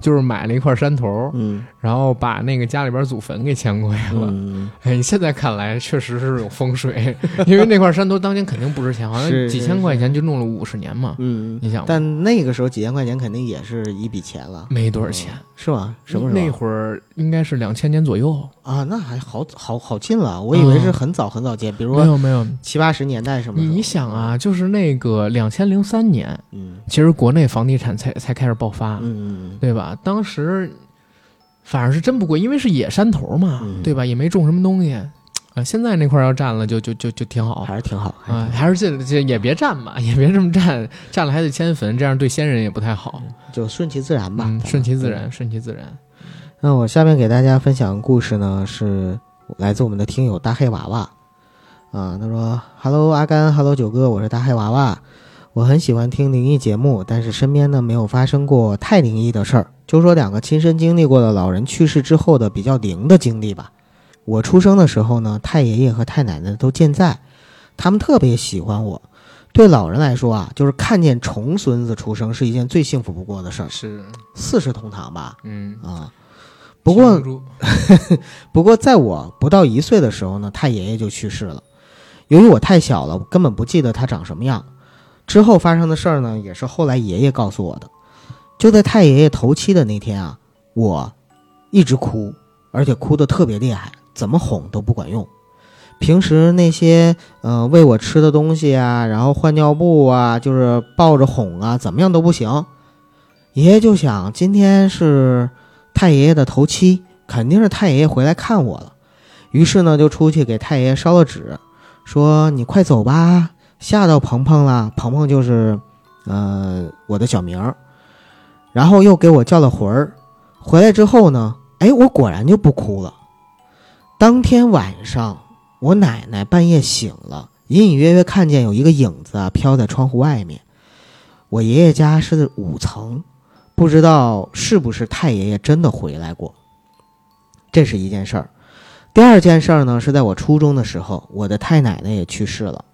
就是买了一块山头，嗯然后把那个家里边祖坟给迁过来了。嗯，哎，现在看来确实是有风水，(laughs) 因为那块山头当年肯定不值钱，(laughs) 好像几千块钱就弄了五十年嘛。嗯，你想，但那个时候几千块钱肯定也是一笔钱了，没多少钱，是吧？什么时候？那会儿应该是两千年左右。啊，那还好好好近了，我以为是很早很早见，比如说没有没有，七八十年代什么。你想啊，就是那个两千零三年，嗯，其实国内房地产才才开始爆发，嗯嗯对吧？当时反正是真不贵，因为是野山头嘛，嗯对吧？也没种什么东西。啊，现在那块儿要占了就就就就挺好还是挺好啊，还是这这也别占吧，也别这么占，占了还得迁坟，这样对先人也不太好。就顺其自然吧，嗯，顺其自然，顺其自然。那我下面给大家分享的故事呢，是来自我们的听友大黑娃娃啊，他说：“Hello 阿甘，Hello 九哥，我是大黑娃娃，我很喜欢听灵异节目，但是身边呢没有发生过太灵异的事儿，就说两个亲身经历过的老人去世之后的比较灵的经历吧。我出生的时候呢，太爷爷和太奶奶都健在，他们特别喜欢我。对老人来说啊，就是看见重孙子出生是一件最幸福不过的事儿，是四世同堂吧？嗯啊。”不过，不 (laughs) 不过，在我不到一岁的时候呢，太爷爷就去世了。由于我太小了，根本不记得他长什么样。之后发生的事儿呢，也是后来爷爷告诉我的。就在太爷爷头七的那天啊，我一直哭，而且哭得特别厉害，怎么哄都不管用。平时那些呃喂我吃的东西啊，然后换尿布啊，就是抱着哄啊，怎么样都不行。爷爷就想，今天是。太爷爷的头七，肯定是太爷爷回来看我了，于是呢就出去给太爷爷烧了纸，说你快走吧，吓到鹏鹏了。鹏鹏就是，呃，我的小名儿。然后又给我叫了魂儿，回来之后呢，哎，我果然就不哭了。当天晚上，我奶奶半夜醒了，隐隐约约看见有一个影子啊飘在窗户外面。我爷爷家是五层。不知道是不是太爷爷真的回来过，这是一件事儿。第二件事儿呢，是在我初中的时候，我的太奶奶也去世了。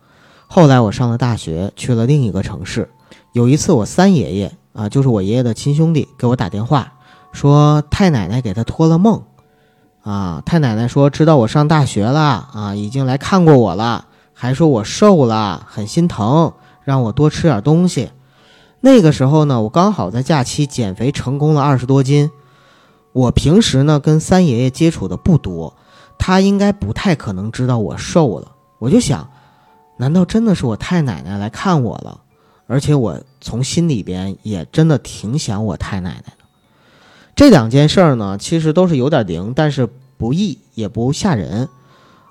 后来我上了大学，去了另一个城市。有一次，我三爷爷啊，就是我爷爷的亲兄弟，给我打电话说太奶奶给他托了梦，啊，太奶奶说知道我上大学了啊，已经来看过我了，还说我瘦了，很心疼，让我多吃点东西。那个时候呢，我刚好在假期减肥成功了二十多斤。我平时呢跟三爷爷接触的不多，他应该不太可能知道我瘦了。我就想，难道真的是我太奶奶来看我了？而且我从心里边也真的挺想我太奶奶的。这两件事儿呢，其实都是有点灵，但是不易也不吓人。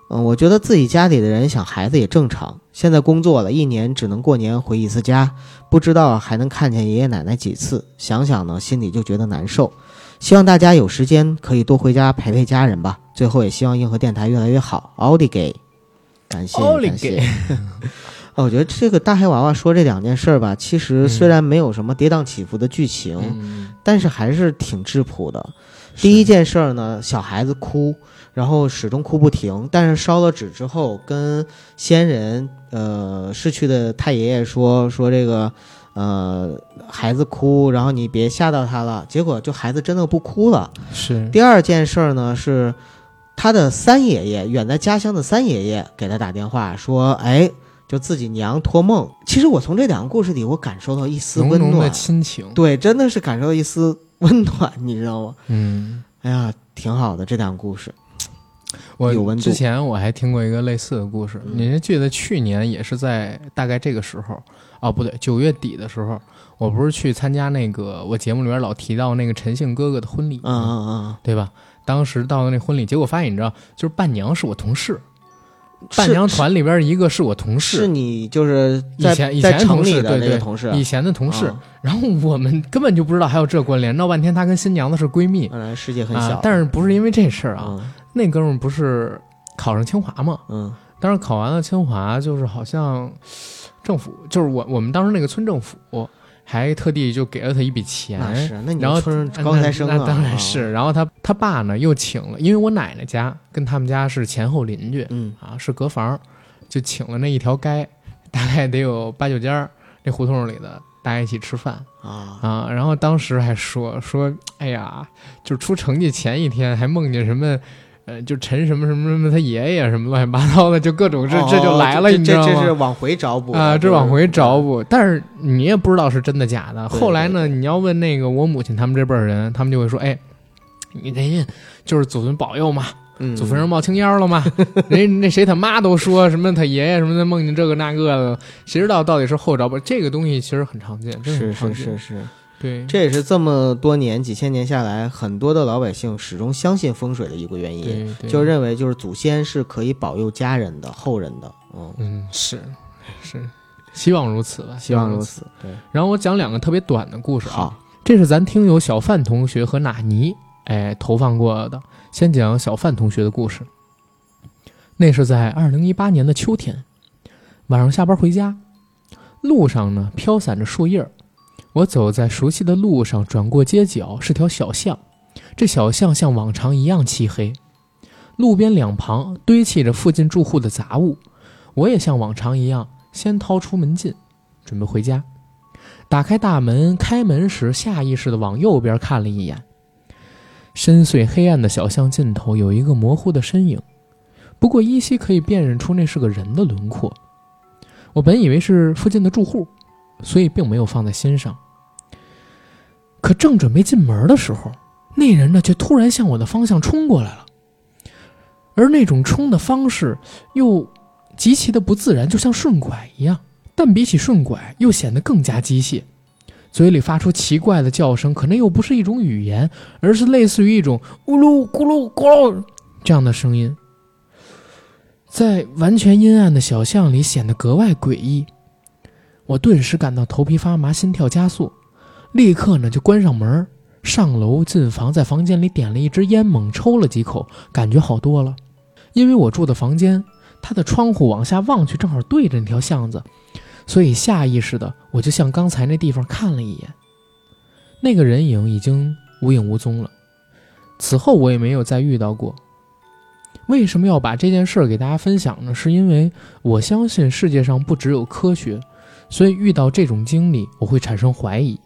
嗯，我觉得自己家里的人想孩子也正常。现在工作了一年，只能过年回一次家，不知道还能看见爷爷奶奶几次。想想呢，心里就觉得难受。希望大家有时间可以多回家陪陪家人吧。最后也希望硬核电台越来越好。奥利给，感谢感谢。哦，我觉得这个大黑娃娃说这两件事儿吧，其实虽然没有什么跌宕起伏的剧情，但是还是挺质朴的。第一件事儿呢，小孩子哭。然后始终哭不停，但是烧了纸之后，跟先人呃逝去的太爷爷说说这个，呃孩子哭，然后你别吓到他了。结果就孩子真的不哭了。是第二件事儿呢，是他的三爷爷远在家乡的三爷爷给他打电话说，哎，就自己娘托梦。其实我从这两个故事里，我感受到一丝温暖的亲情。对，真的是感受到一丝温暖，你知道吗？嗯，哎呀，挺好的这两个故事。我之前我还听过一个类似的故事，你记得去年也是在大概这个时候，哦不对，九月底的时候，我不是去参加那个我节目里边老提到那个陈姓哥哥的婚礼，嗯嗯嗯，对吧？当时到了那婚礼，结果发现你知道，就是伴娘是我同事，伴娘团里边一个是我同事，是你就是以前以前同事对对同事，以前的同事，然后我们根本就不知道还有这关联，闹半天她跟新娘子是闺蜜，世界很小，但是不是因为这事儿啊？那哥们不是考上清华吗？嗯，当时考完了清华，就是好像政府，就是我我们当时那个村政府还特地就给了他一笔钱。那是，那然后高材生那当然是。然后他他爸呢又请了，因为我奶奶家跟他们家是前后邻居，嗯啊是隔房，就请了那一条街，大概得有八九家那胡同里的。大家一起吃饭啊啊！然后当时还说说，哎呀，就出成绩前一天还梦见什么。呃，就陈什么什么什么他爷爷什么乱七八糟的，就各种这这就来了，你知道吗？这是往回找补啊，这往回找补。但是你也不知道是真的假的。后来呢，你要问那个我母亲他们这辈人，他们就会说：“哎，你人家就是祖孙保佑嘛，祖坟上冒青烟了嘛。(laughs) 人那谁他妈都说什么他爷爷什么的梦见这个那个的，谁知道到底是后找补？这个东西其实很常见，是是是是。对，这也是这么多年几千年下来，很多的老百姓始终相信风水的一个原因，就认为就是祖先是可以保佑家人的、后人的。嗯，嗯是是，希望如此吧，希望如如。此。对，然后我讲两个特别短的故事啊，好，这是咱听友小范同学和纳尼哎投放过的。先讲小范同学的故事。那是在二零一八年的秋天，晚上下班回家，路上呢飘散着树叶儿。我走在熟悉的路上，转过街角是条小巷，这小巷像往常一样漆黑，路边两旁堆砌着附近住户的杂物。我也像往常一样，先掏出门禁，准备回家。打开大门，开门时下意识地往右边看了一眼。深邃黑暗的小巷尽头有一个模糊的身影，不过依稀可以辨认出那是个人的轮廓。我本以为是附近的住户，所以并没有放在心上。可正准备进门的时候，那人呢却突然向我的方向冲过来了，而那种冲的方式又极其的不自然，就像顺拐一样。但比起顺拐，又显得更加机械，嘴里发出奇怪的叫声，可那又不是一种语言，而是类似于一种咕噜咕噜咕噜这样的声音，在完全阴暗的小巷里显得格外诡异。我顿时感到头皮发麻，心跳加速，立刻呢就关上门，上楼进房，在房间里点了一支烟，猛抽了几口，感觉好多了。因为我住的房间，它的窗户往下望去，正好对着那条巷子。所以下意识的，我就向刚才那地方看了一眼，那个人影已经无影无踪了。此后我也没有再遇到过。为什么要把这件事儿给大家分享呢？是因为我相信世界上不只有科学，所以遇到这种经历，我会产生怀疑。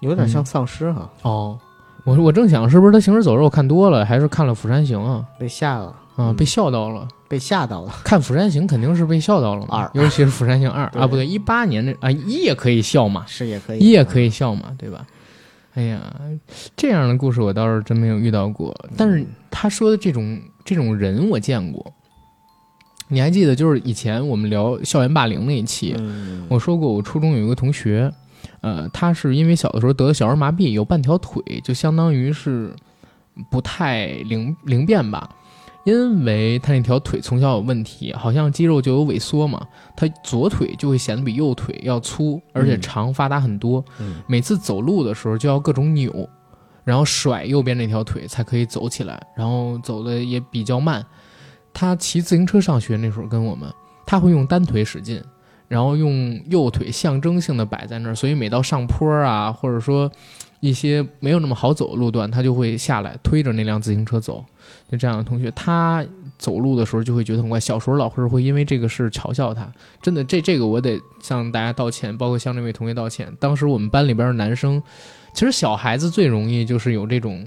有点像丧尸哈、哦，我我正想是不是他行尸走肉看多了，还是看了《釜山行》啊？被吓了，啊，嗯。被笑到了。被吓到了。看《釜山行》肯定是被笑到了嘛二。尤其是《釜山行二》对。啊，不对，一八年的啊一也可以笑嘛，是也可以，一也可以笑嘛，对吧？哎呀，这样的故事我倒是真没有遇到过，但是他说的这种这种人我见过。你还记得就是以前我们聊校园霸凌那一期，嗯，我说过我初中有一个同学，呃，他是因为小的时候得了小儿麻痹，有半条腿就相当于是不太灵灵便吧。因为他那条腿从小有问题，好像肌肉就有萎缩嘛，他左腿就会显得比右腿要粗，而且嗯长发达很多。嗯每次走路的时候就要各种扭，然后甩右边那条腿才可以走起来，然后走的也比较慢。他骑自行车上学那时候跟我们，他会用单腿使劲，然后用右腿象征性的摆在那儿，所以每到上坡啊，或者说一些没有那么好走的路段，他就会下来推着那辆自行车走。就这样的同学，他走路的时候就会觉得很怪。小时候老师会因为这个事嘲笑他，真的，这这个我得向大家道歉，包括向这位同学道歉。当时我们班里边的男生，其实小孩子最容易就是有这种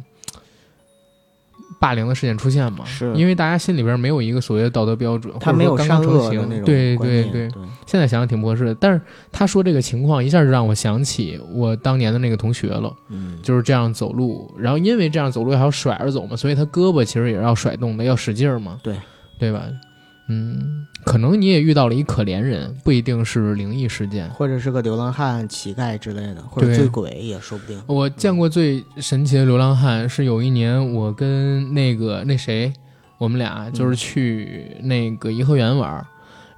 霸凌的事件出现嘛，是因为大家心里边没有一个所谓的道德标准，他没有刚善刚成型对对对，对，现在想想挺不合适的。但是他说这个情况一下就让我想起我当年的那个同学了。嗯，就是这样走路，然后因为这样走路还要甩着走嘛，所以他胳膊其实也是要甩动的，要使劲儿嘛，对对吧？嗯，可能你也遇到了一可怜人，不一定是灵异事件。或者是个流浪汉、乞丐之类的，或者醉鬼也说不定。我见过最神奇的流浪汉是有一年我跟那个那谁，我们俩就是去那个颐和园玩儿，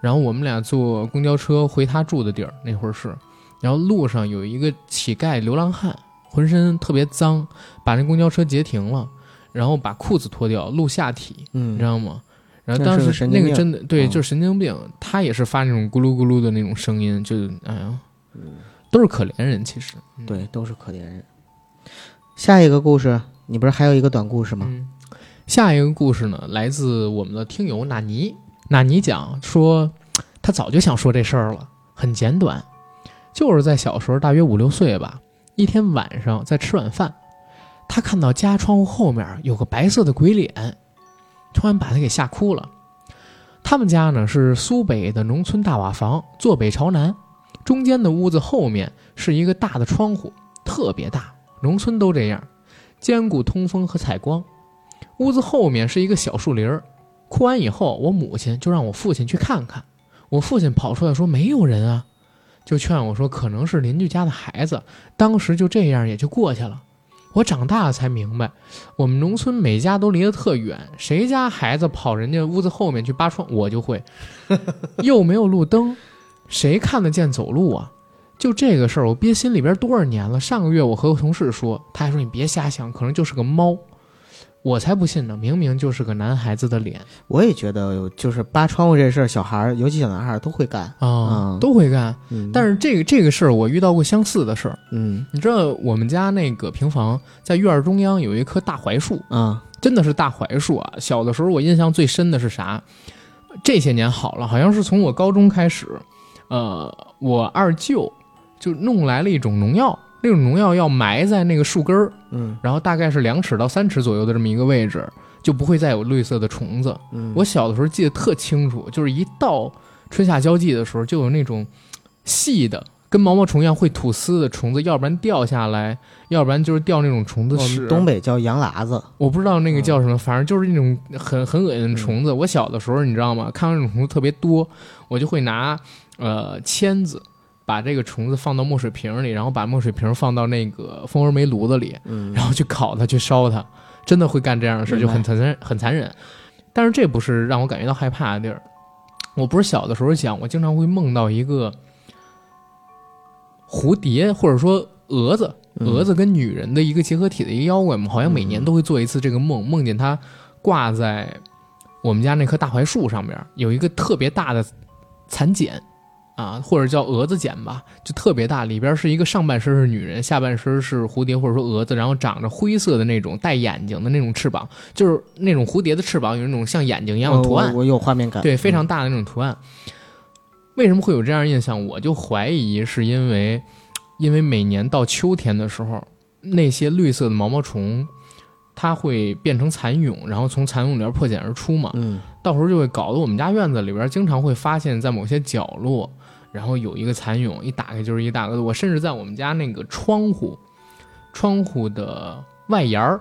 然后我们俩坐公交车回他住的地儿，那会儿是，然后路上有一个乞丐流浪汉，浑身特别脏，把那公交车截停了，然后把裤子脱掉露下体，嗯你知道吗？然后当时那个真的对，嗯就是神经病，他也是发那种咕噜咕噜的那种声音，就哎呀，都是可怜人，其实。嗯对，都是可怜人。下一个故事，你不是还有一个短故事吗？嗯，下一个故事呢，来自我们的听友纳尼。纳尼讲说，他早就想说这事儿了，很简短，就是在小时候，大约五六岁吧。一天晚上在吃晚饭，他看到家窗户后面有个白色的鬼脸，突然把他给吓哭了。他们家呢是苏北的农村大瓦房，坐北朝南，中间的屋子后面是一个大的窗户，特别大，农村都这样。兼顾通风和采光。屋子后面是一个小树林儿。哭完以后，我母亲就让我父亲去看看。我父亲跑出来说没有人啊，就劝我说可能是邻居家的孩子，当时就这样也就过去了。我长大了才明白，我们农村每家都离得特远，谁家孩子跑人家屋子后面去扒窗，我就会，(laughs) 又没有路灯，谁看得见走路啊？就这个事儿，我憋心里边多少年了。上个月我和我同事说，他还说你别瞎想，可能就是个猫。我才不信呢！明明就是个男孩子的脸，我也觉得，就是扒窗户这事儿，小孩儿，尤其小男孩儿都会干啊，都会干。但是这个这个事儿，我遇到过相似的事儿。嗯，你知道我们家那个平房在院儿中央有一棵大槐树啊，真的是大槐树啊。小的时候我印象最深的是啥？这些年好了，好像是从我高中开始，呃，我二舅就弄来了一种农药。那种农药要埋在那个树根儿，嗯，然后大概是两尺到三尺左右的这么一个位置，就不会再有绿色的虫子。嗯，我小的时候记得特清楚，就是一到春夏交际的时候，就有那种细的跟毛毛虫一样会吐丝的虫子，要不然掉下来，要不然就是掉那种虫子屎。东北叫羊喇子，我不知道那个叫什么，反正就是那种很很恶心的虫子。我小的时候你知道吗？看到那种虫子特别多，我就会拿呃签子。把这个虫子放到墨水瓶里，然后把墨水瓶放到那个蜂窝煤炉子里，嗯，(laughs) 然后去烤它，去烧它，真的会干这样的事，就很残忍，很残忍。但是这不是让我感觉到害怕的地儿。我不是小的时候讲，我经常会梦到一个蝴蝶，或者说蛾子，蛾子跟女人的一个结合体的一个妖怪嘛，好像每年都会做一次这个梦，梦见它挂在我们家那棵大槐树上面，有一个特别大的蚕茧。啊，或者叫蛾子茧吧，就特别大，里边是一个上半身是女人，下半身是蝴蝶或者说蛾子，然后长着灰色的那种带眼睛的那种翅膀，就是那种蝴蝶的翅膀有那种像眼睛一样的图案。我有画面感。对，非常大的那种图案。为什么会有这样印象？我就怀疑是因为，因为每年到秋天的时候，那些绿色的毛毛虫，它会变成蚕蛹，然后从蚕蛹里边破茧而出嘛。嗯，到时候就会搞得我们家院子里边经常会发现，在某些角落。然后有一个蚕蛹，一打开就是一大蛾子。我甚至在我们家那个窗户，窗户的外沿儿，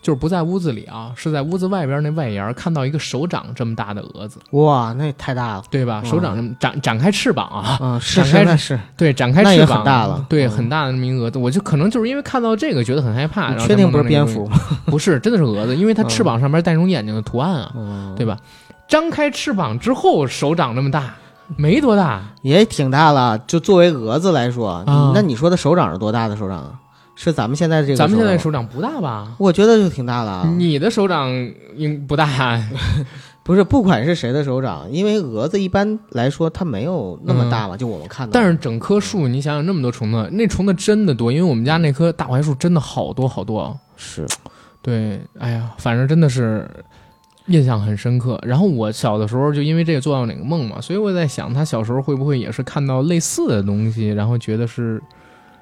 就是不在屋子里啊，是在屋子外边那外沿儿，看到一个手掌这么大的蛾子。哇，那也太大了，对吧？手掌这么展展开翅膀啊，(laughs) 嗯，展开是，对，展开翅膀很大了，对，很大的那么一个蛾子。我就可能就是因为看到这个觉得很害怕。确定不是蝙蝠吗？(laughs) 不是，真的是蛾子，因为它翅膀上面带那种眼睛的图案啊，对吧？张开翅膀之后，手掌那么大。没多大，也挺大了。就作为蛾子来说，那你说的手掌是多大的手掌啊？是咱们现在这个？咱们现在手掌不大吧？我觉得就挺大了。你的手掌应不大，(laughs) 不是？不管是谁的手掌，因为蛾子一般来说它没有那么大嘛。就我们看到，但是整棵树，你想想那么多虫子，那虫子真的多。因为我们家那棵大槐树真的好多好多。是，对，哎呀，反正真的是。印象很深刻。然后我小的时候就因为这个做到哪个梦嘛，所以我在想，他小时候会不会也是看到类似的东西，然后觉得是，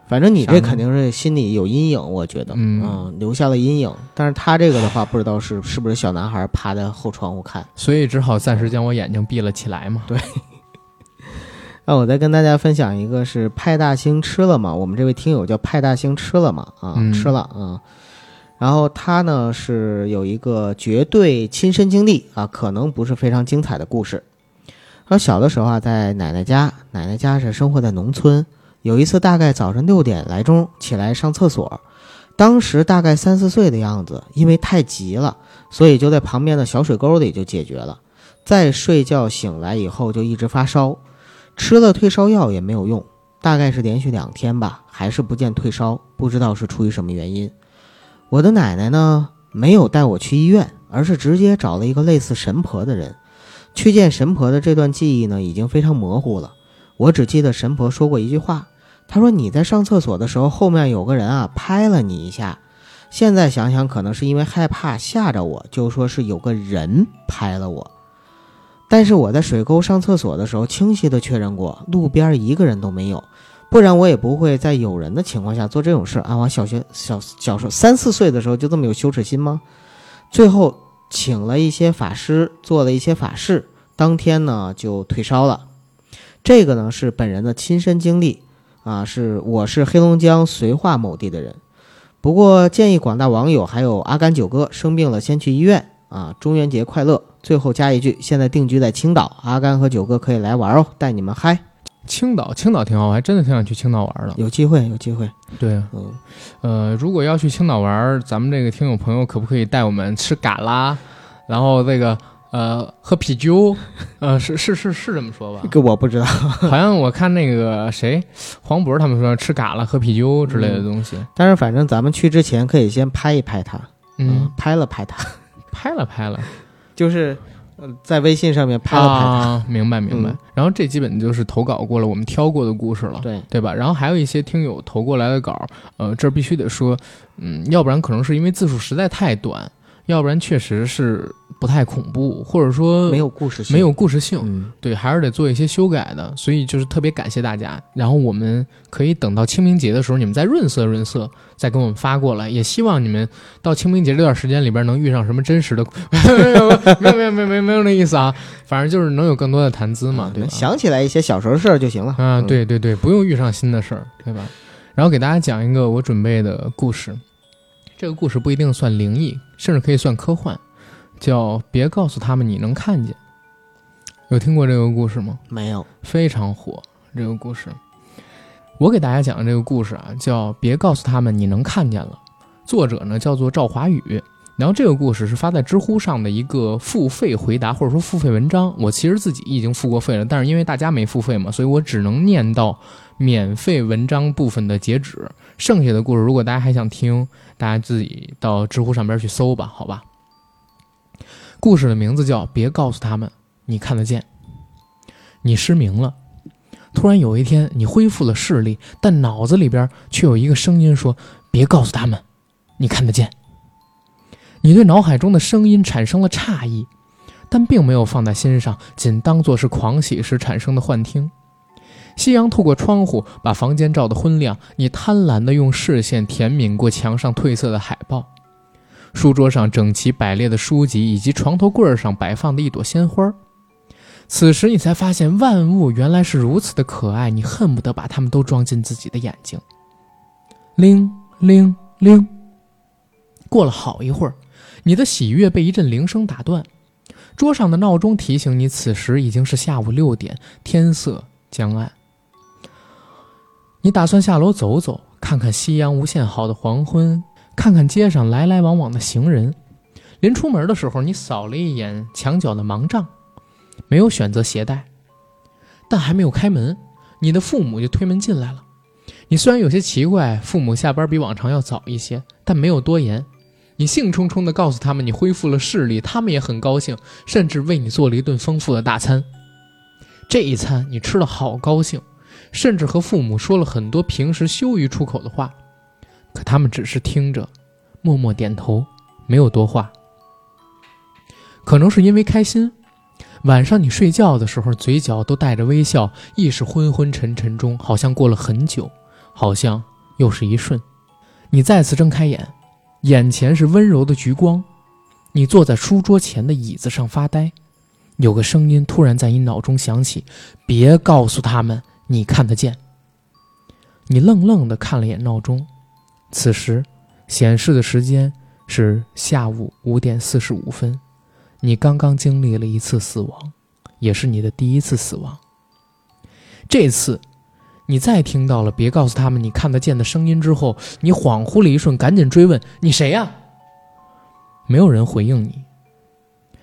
反正你这肯定是心里有阴影，我觉得，嗯，留下了阴影。但是他这个的话，不知道是是不是小男孩趴在后窗户看，所以只好暂时将我眼睛闭了起来嘛。对。(laughs) 那我再跟大家分享一个，是派大星吃了吗？我们这位听友叫派大星吃了吗？啊，吃了啊。然后他呢是有一个绝对亲身经历啊，可能不是非常精彩的故事。说小的时候啊，在奶奶家，奶奶家是生活在农村。有一次，大概早上六点来钟起来上厕所，当时大概三四岁的样子，因为太急了，所以就在旁边的小水沟里就解决了。再睡觉醒来以后就一直发烧，吃了退烧药也没有用，大概是连续两天吧，还是不见退烧，不知道是出于什么原因。我的奶奶呢，没有带我去医院，而是直接找了一个类似神婆的人。去见神婆的这段记忆呢，已经非常模糊了。我只记得神婆说过一句话，她说：“你在上厕所的时候，后面有个人啊，拍了你一下。”现在想想，可能是因为害怕吓着我，就说是有个人拍了我。但是我在水沟上厕所的时候，清晰的确认过，路边一个人都没有。不然我也不会在有人的情况下做这种事啊！我小学小小时候三四岁的时候就这么有羞耻心吗？最后请了一些法师做了一些法事，当天呢就退烧了。这个呢是本人的亲身经历啊，是我是黑龙江绥化某地的人。不过建议广大网友还有阿甘九哥生病了先去医院啊！中元节快乐！最后加一句，现在定居在青岛，阿甘和九哥可以来玩哦，带你们嗨。青岛，青岛挺好，我还真的挺想去青岛玩的。有机会，有机会。对，嗯，呃，如果要去青岛玩，咱们这个听友朋友可不可以带我们吃嘎啦，然后这个呃喝啤酒？呃，是是是是这么说吧 (laughs) 这？个我不知道。好像我看那个谁黄渤他们说吃嘎啦、喝啤酒之类的东西。(laughs) 但是反正咱们去之前可以先拍一拍他，嗯，拍了拍他，拍了拍了，(laughs) 就是呃在微信上面拍了拍他。啊，明白明白。嗯然后这基本就是投稿过了，我们挑过的故事了。对，对吧？然后还有一些听友投过来的稿，呃，这儿必须得说，嗯，要不然可能是因为字数实在太短，要不然确实是不太恐怖，或者说没有故事性，没有故事性，嗯，对，还是得做一些修改的。所以就是特别感谢大家。然后我们可以等到清明节的时候，你们再润色润色，再给我们发过来。也希望你们到清明节这段时间里边能遇上什么真实的，没有没有没有没有没有那意思啊，反正就是能有更多的谈资嘛，对吧？想起来一些小时候的事儿就行了。啊，嗯，对对对，不用遇上新的事儿，对吧？然后给大家讲一个我准备的故事，这个故事不一定算灵异，甚至可以算科幻，叫《别告诉他们你能看见》。有听过这个故事吗？没有。非常火，这个故事。我给大家讲的这个故事啊，叫《别告诉他们你能看见了》，作者呢叫做赵华宇。然后这个故事是发在知乎上的一个付费回答或者说付费文章。我其实自己已经付过费了，但是因为大家没付费嘛，所以我只能念到免费文章部分的截止。剩下的故事，如果大家还想听，大家自己到知乎上边去搜吧，好吧。故事的名字叫《别告诉他们你看得见》。你失明了，突然有一天你恢复了视力，但脑子里边却有一个声音说：“别告诉他们，你看得见。”你对脑海中的声音产生了诧异，但并没有放在心上，仅当作是狂喜时产生的幻听。夕阳透过窗户，把房间照得昏亮。你贪婪地用视线舔抿过墙上褪色的海报，书桌上整齐摆列的书籍，以及床头柜上摆放的一朵鲜花。此时你才发现，万物原来是如此的可爱，你恨不得把它们都装进自己的眼睛。铃铃铃，过了好一会儿，你的喜悦被一阵铃声打断。桌上的闹钟提醒你，此时已经是下午六点，天色将暗。你打算下楼走走，看看夕阳无限好的黄昏，看看街上来来往往的行人。临出门的时候，你扫了一眼墙角的盲杖，没有选择携带。但还没有开门，你的父母就推门进来了。你虽然有些奇怪，父母下班比往常要早一些，但没有多言。你兴冲冲地告诉他们你恢复了视力，他们也很高兴，甚至为你做了一顿丰富的大餐。这一餐你吃了好高兴，甚至和父母说了很多平时羞于出口的话，可他们只是听着，默默点头，没有多话。可能是因为开心，晚上你睡觉的时候嘴角都带着微笑，意识昏昏沉沉中，好像过了很久，好像又是一瞬。你再次睁开眼，眼前是温柔的橘光，你坐在书桌前的椅子上发呆。有个声音突然在你脑中响起：“别告诉他们你看得见。”你愣愣地看了眼闹钟，此时显示的时间是下午五点四十五分。你刚刚经历了一次死亡，也是你的第一次死亡。这次，你再听到了“别告诉他们你看得见”的声音之后，你恍惚了一瞬，赶紧追问：“你谁呀？”没有人回应你。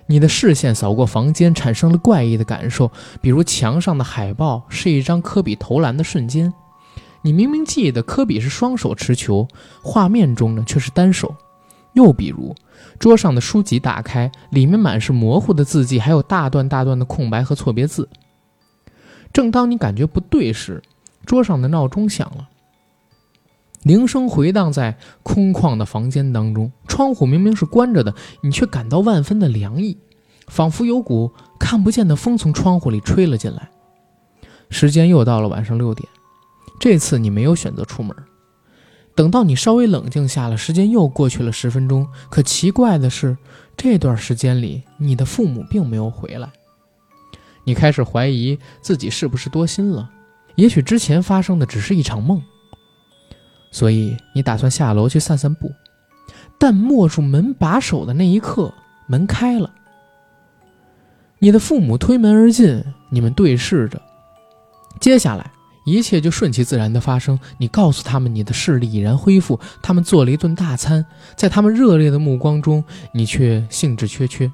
你的视线扫过房间，产生了怪异的感受，比如墙上的海报是一张科比投篮的瞬间，你明明记得科比是双手持球，画面中呢却是单手。又比如，桌上的书籍打开，里面满是模糊的字迹，还有大段大段的空白和错别字。正当你感觉不对时，桌上的闹钟响了，铃声回荡在空旷的房间当中。窗户明明是关着的，你却感到万分的凉意，仿佛有股看不见的风从窗户里吹了进来。时间又到了晚上六点，这次你没有选择出门。等到你稍微冷静下了，时间又过去了十分钟。可奇怪的是，这段时间里，你的父母并没有回来。你开始怀疑自己是不是多心了，也许之前发生的只是一场梦。所以你打算下楼去散散步，但握住门把手的那一刻，门开了。你的父母推门而进，你们对视着。接下来一切就顺其自然的发生。你告诉他们你的视力已然恢复，他们做了一顿大餐，在他们热烈的目光中，你却兴致缺缺，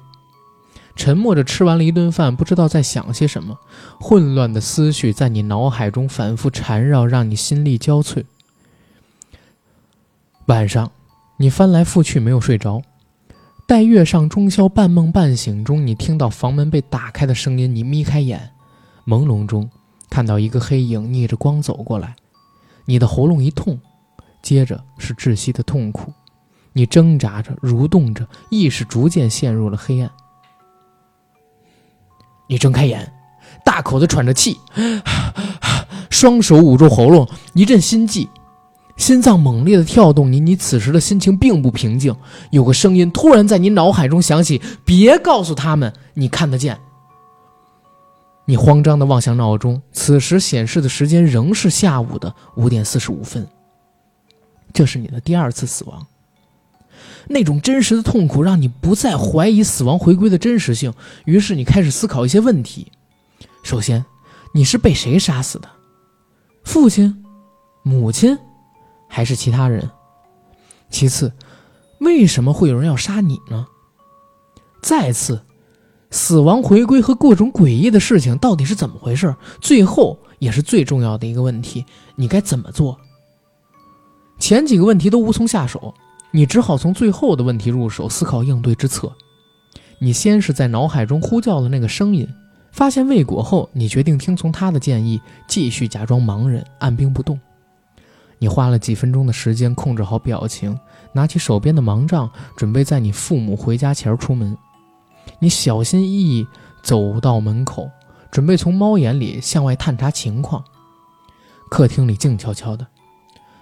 沉默着吃完了一顿饭，不知道在想些什么，混乱的思绪在你脑海中反复缠绕，让你心力交瘁。晚上，你翻来覆去没有睡着。待月上中宵，半梦半醒中，你听到房门被打开的声音。你眯开眼，朦胧中看到一个黑影逆着光走过来，你的喉咙一痛，接着是窒息的痛苦。你挣扎着，蠕动着，意识逐渐陷入了黑暗。你睁开眼，大口的喘着气，(sighs) 双手捂住喉咙，一阵心悸。心脏猛烈的跳动，你你此时的心情并不平静。有个声音突然在你脑海中响起：“别告诉他们你看得见。”你慌张的望向闹钟，此时显示的时间仍是下午的五点四十五分。这是你的第二次死亡。那种真实的痛苦让你不再怀疑死亡回归的真实性，于是你开始思考一些问题。首先，你是被谁杀死的？父亲？母亲？还是其他人。其次，为什么会有人要杀你呢？再次，死亡回归和各种诡异的事情到底是怎么回事？最后，也是最重要的一个问题：你该怎么做？前几个问题都无从下手，你只好从最后的问题入手，思考应对之策。你先是在脑海中呼叫了那个声音，发现未果后，你决定听从他的建议，继续假装盲人，按兵不动。你花了几分钟的时间控制好表情，拿起手边的盲杖，准备在你父母回家前出门。你小心翼翼走到门口，准备从猫眼里向外探查情况。客厅里静悄悄的，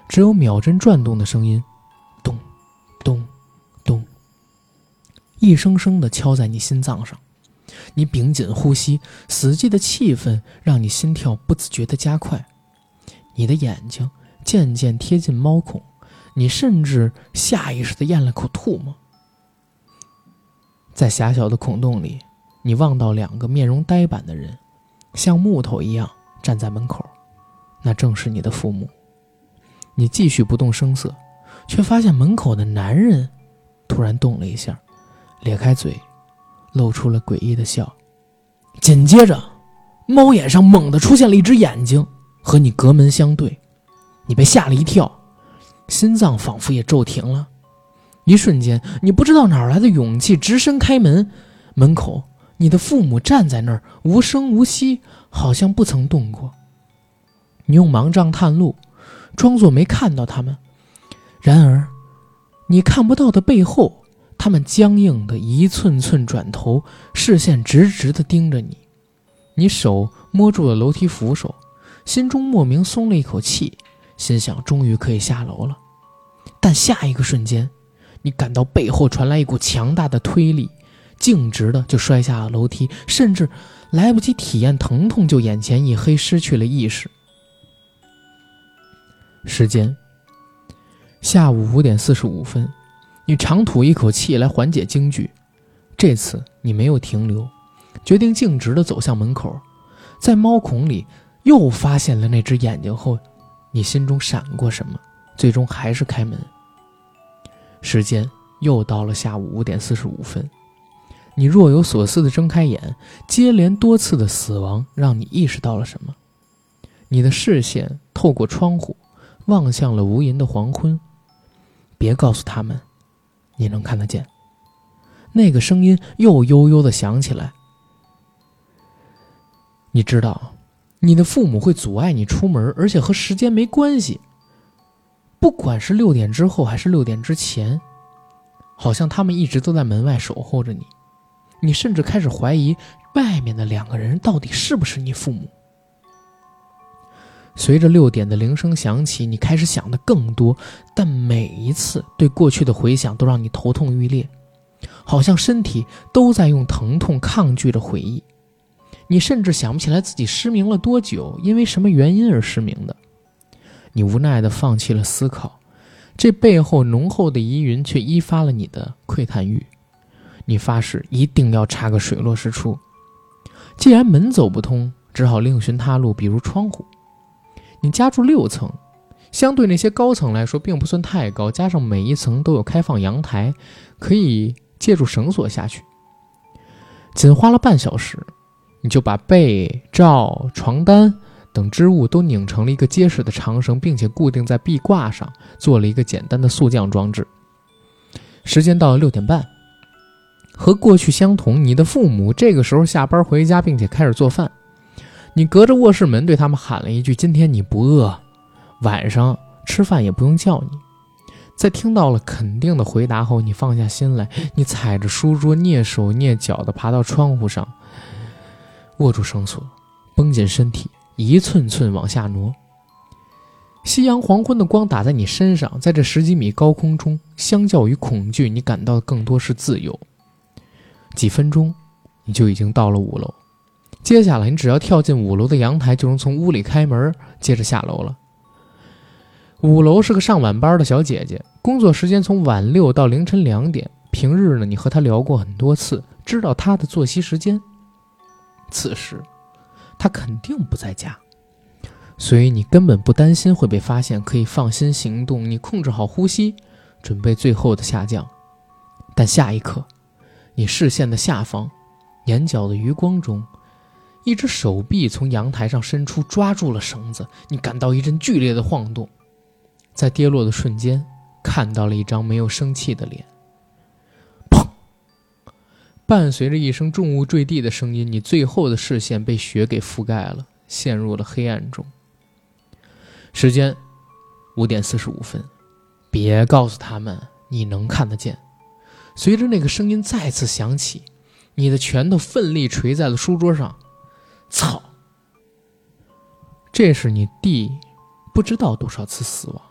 只有秒针转动的声音，咚，咚，咚，一声声的敲在你心脏上。你屏紧呼吸，死寂的气氛让你心跳不自觉地加快。你的眼睛。渐渐贴近猫孔，你甚至下意识地咽了口唾沫。在狭小的孔洞里，你望到两个面容呆板的人，像木头一样站在门口，那正是你的父母。你继续不动声色，却发现门口的男人突然动了一下，咧开嘴，露出了诡异的笑。紧接着，猫眼上猛地出现了一只眼睛，和你隔门相对。你被吓了一跳，心脏仿佛也骤停了。一瞬间，你不知道哪来的勇气，直身开门。门口，你的父母站在那儿，无声无息，好像不曾动过。你用盲杖探路，装作没看到他们。然而，你看不到的背后，他们僵硬的一寸寸转头，视线直直的盯着你。你手摸住了楼梯扶手，心中莫名松了一口气。心想，终于可以下楼了，但下一个瞬间，你感到背后传来一股强大的推力，径直的就摔下了楼梯，甚至来不及体验疼痛，就眼前一黑，失去了意识。时间，下午五点四十五分，你长吐一口气来缓解惊惧，这次你没有停留，决定径直的走向门口，在猫孔里又发现了那只眼睛后。你心中闪过什么？最终还是开门。时间又到了下午五点四十五分，你若有所思地睁开眼，接连多次的死亡让你意识到了什么？你的视线透过窗户望向了无垠的黄昏。别告诉他们，你能看得见。那个声音又悠悠地响起来。你知道。你的父母会阻碍你出门，而且和时间没关系。不管是六点之后还是六点之前，好像他们一直都在门外守候着你。你甚至开始怀疑，外面的两个人到底是不是你父母。随着六点的铃声响起，你开始想的更多，但每一次对过去的回想都让你头痛欲裂，好像身体都在用疼痛抗拒着回忆。你甚至想不起来自己失明了多久，因为什么原因而失明的。你无奈地放弃了思考，这背后浓厚的疑云却激发了你的窥探欲。你发誓一定要查个水落石出。既然门走不通，只好另寻他路，比如窗户。你家住六层，相对那些高层来说，并不算太高，加上每一层都有开放阳台，可以借助绳索下去。仅花了半小时，你就把被罩、床单等织物都拧成了一个结实的长绳，并且固定在壁挂上，做了一个简单的速降装置。时间到了六点半，和过去相同，你的父母这个时候下班回家，并且开始做饭。你隔着卧室门对他们喊了一句：“今天你不饿，晚上吃饭也不用叫你。”在听到了肯定的回答后，你放下心来，你踩着书桌，蹑手蹑脚地爬到窗户上，握住绳索，绷紧身体，一寸寸往下挪。夕阳黄昏的光打在你身上，在这十几米高空中，相较于恐惧，你感到的更多是自由。几分钟，你就已经到了五楼。接下来，你只要跳进五楼的阳台，就能从屋里开门，接着下楼了。五楼是个上晚班的小姐姐，工作时间从晚六到凌晨两点。平日呢，你和她聊过很多次，知道她的作息时间。此时，他肯定不在家，所以你根本不担心会被发现，可以放心行动。你控制好呼吸，准备最后的下降。但下一刻，你视线的下方，眼角的余光中。一只手臂从阳台上伸出，抓住了绳子。你感到一阵剧烈的晃动，在跌落的瞬间，看到了一张没有生气的脸。伴随着一声重物坠地的声音，你最后的视线被雪给覆盖了，陷入了黑暗中。时间五点四十五分，别告诉他们你能看得见。随着那个声音再次响起，你的拳头奋力捶在了书桌上。操！这是你弟不知道多少次死亡，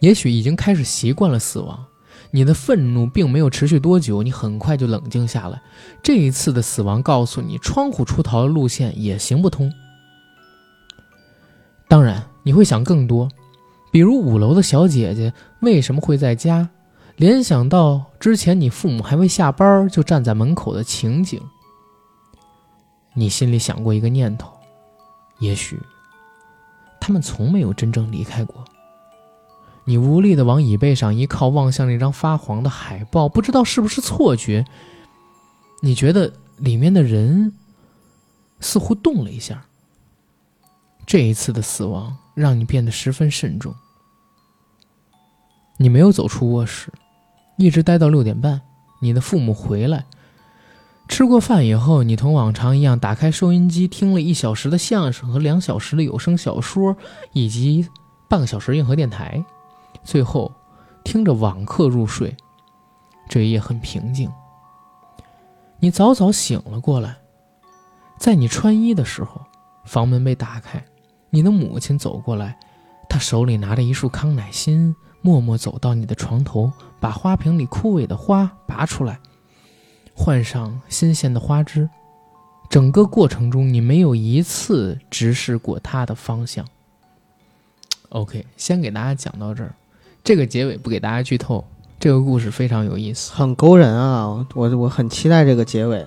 也许已经开始习惯了死亡。你的愤怒并没有持续多久，你很快就冷静下来。这一次的死亡告诉你，窗户出逃的路线也行不通。当然，你会想更多，比如五楼的小姐姐为什么会在家？联想到之前你父母还未下班就站在门口的情景。你心里想过一个念头，也许他们从没有真正离开过。你无力的往椅背上一靠，望向那张发黄的海报，不知道是不是错觉。你觉得里面的人似乎动了一下。这一次的死亡让你变得十分慎重。你没有走出卧室，一直待到六点半，你的父母回来。吃过饭以后，你同往常一样打开收音机，听了一小时的相声和两小时的有声小说，以及半个小时硬核电台，最后听着网课入睡。这一夜很平静。你早早醒了过来，在你穿衣的时候，房门被打开，你的母亲走过来，她手里拿着一束康乃馨，默默走到你的床头，把花瓶里枯萎的花拔出来。换上新鲜的花枝，整个过程中你没有一次直视过他的方向。OK，先给大家讲到这儿，这个结尾不给大家剧透。这个故事非常有意思，很勾人啊！我我很期待这个结尾，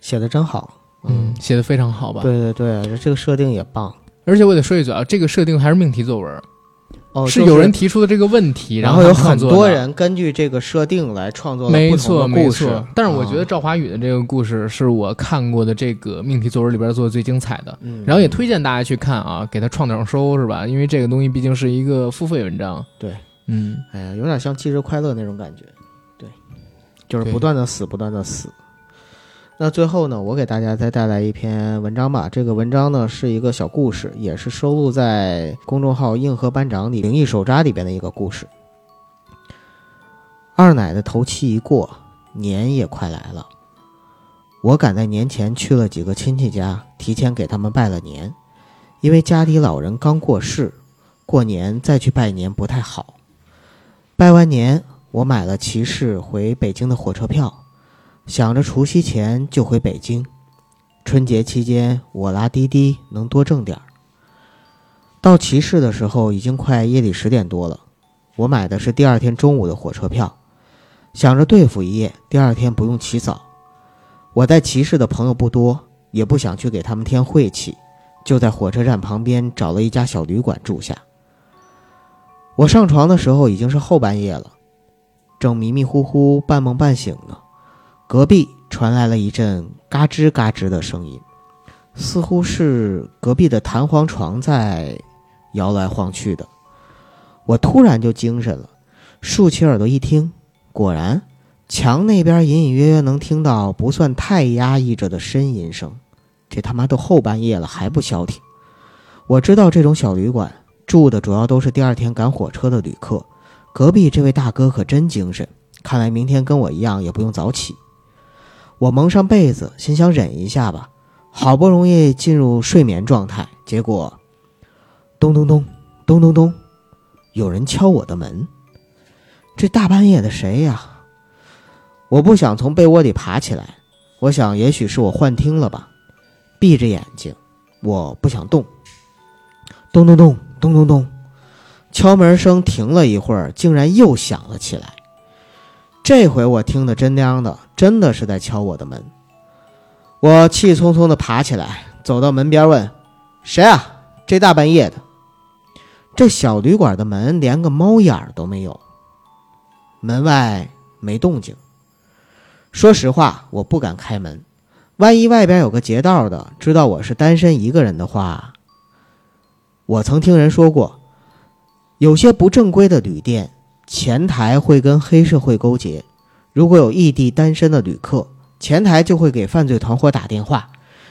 写的真好，嗯，写的非常好吧？对对对，这个设定也棒。而且我得说一嘴啊，这个设定还是命题作文。哦，是有人提出的这个问题，然后有很多人根据这个设定来创作没错没错。但是我觉得赵华宇的这个故事是我看过的这个命题作文里边做的最精彩的，嗯然后也推荐大家去看啊，给他创点收是吧？因为这个东西毕竟是一个付费文章。对，嗯，哎呀，有点像《忌日快乐》那种感觉，对，就是不断的死，不断的死。那最后呢，我给大家再带来一篇文章吧。这个文章呢是一个小故事，也是收录在公众号“硬核班长”里灵异手札里边的一个故事。二奶的头七一过，年也快来了。我赶在年前去了几个亲戚家，提前给他们拜了年，因为家里老人刚过世，过年再去拜年不太好。拜完年，我买了骑士回北京的火车票。想着除夕前就回北京，春节期间我拉滴滴能多挣点儿。到齐市的时候已经快夜里十点多了，我买的是第二天中午的火车票，想着对付一夜，第二天不用起早。我在齐市的朋友不多，也不想去给他们添晦气，就在火车站旁边找了一家小旅馆住下。我上床的时候已经是后半夜了，正迷迷糊糊、半梦半醒呢，隔壁传来了一阵嘎吱嘎吱的声音，似乎是隔壁的弹簧床在摇来晃去的。我突然就精神了，竖起耳朵一听，果然墙那边隐隐约约能听到不算太压抑着的呻吟声。这他妈都后半夜了还不消停！我知道这种小旅馆。住的主要都是第二天赶火车的旅客。隔壁这位大哥可真精神，看来明天跟我一样也不用早起。我蒙上被子，心想忍一下吧。好不容易进入睡眠状态，结果咚咚咚咚咚咚，有人敲我的门。这大半夜的谁呀？我不想从被窝里爬起来，我想也许是我幻听了吧。闭着眼睛，我不想动。咚咚咚。咚咚咚，敲门声停了一会儿，竟然又响了起来。这回我听得真娘的，真的是在敲我的门。我气冲冲地爬起来，走到门边问：“谁啊？这大半夜的？”这小旅馆的门连个猫眼儿都没有，门外没动静。说实话，我不敢开门，万一外边有个劫道的知道我是单身一个人的话。我曾听人说过，有些不正规的旅店前台会跟黑社会勾结。如果有异地单身的旅客，前台就会给犯罪团伙打电话，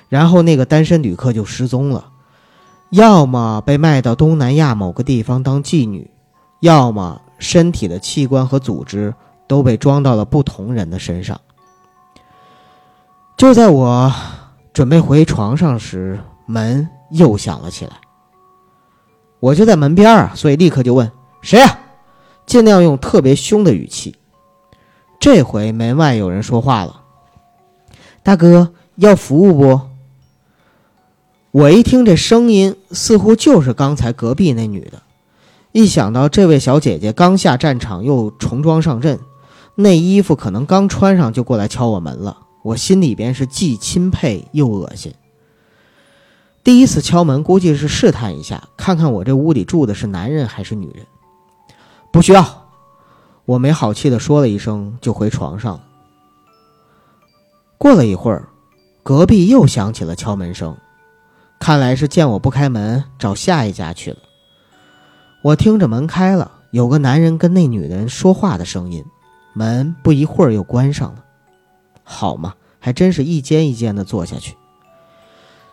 然后那个单身旅客就失踪了，要么被卖到东南亚某个地方当妓女，要么身体的器官和组织都被装到了不同人的身上。就在我准备回床上时，门又响了起来。我就在门边啊，所以立刻就问谁呀？尽量用特别凶的语气。这回门外有人说话了：“大哥，要服务不？”我一听这声音，似乎就是刚才隔壁那女的。一想到这位小姐姐刚下战场又重装上阵，那衣服可能刚穿上就过来敲我门了，我心里边是既钦佩又恶心。第一次敲门，估计是试探一下，看看我这屋里住的是男人还是女人。不需要，我没好气的说了一声，就回床上了。过了一会儿，隔壁又响起了敲门声，看来是见我不开门，找下一家去了。我听着门开了，有个男人跟那女人说话的声音，门不一会儿又关上了。好嘛，还真是一间一间的坐下去。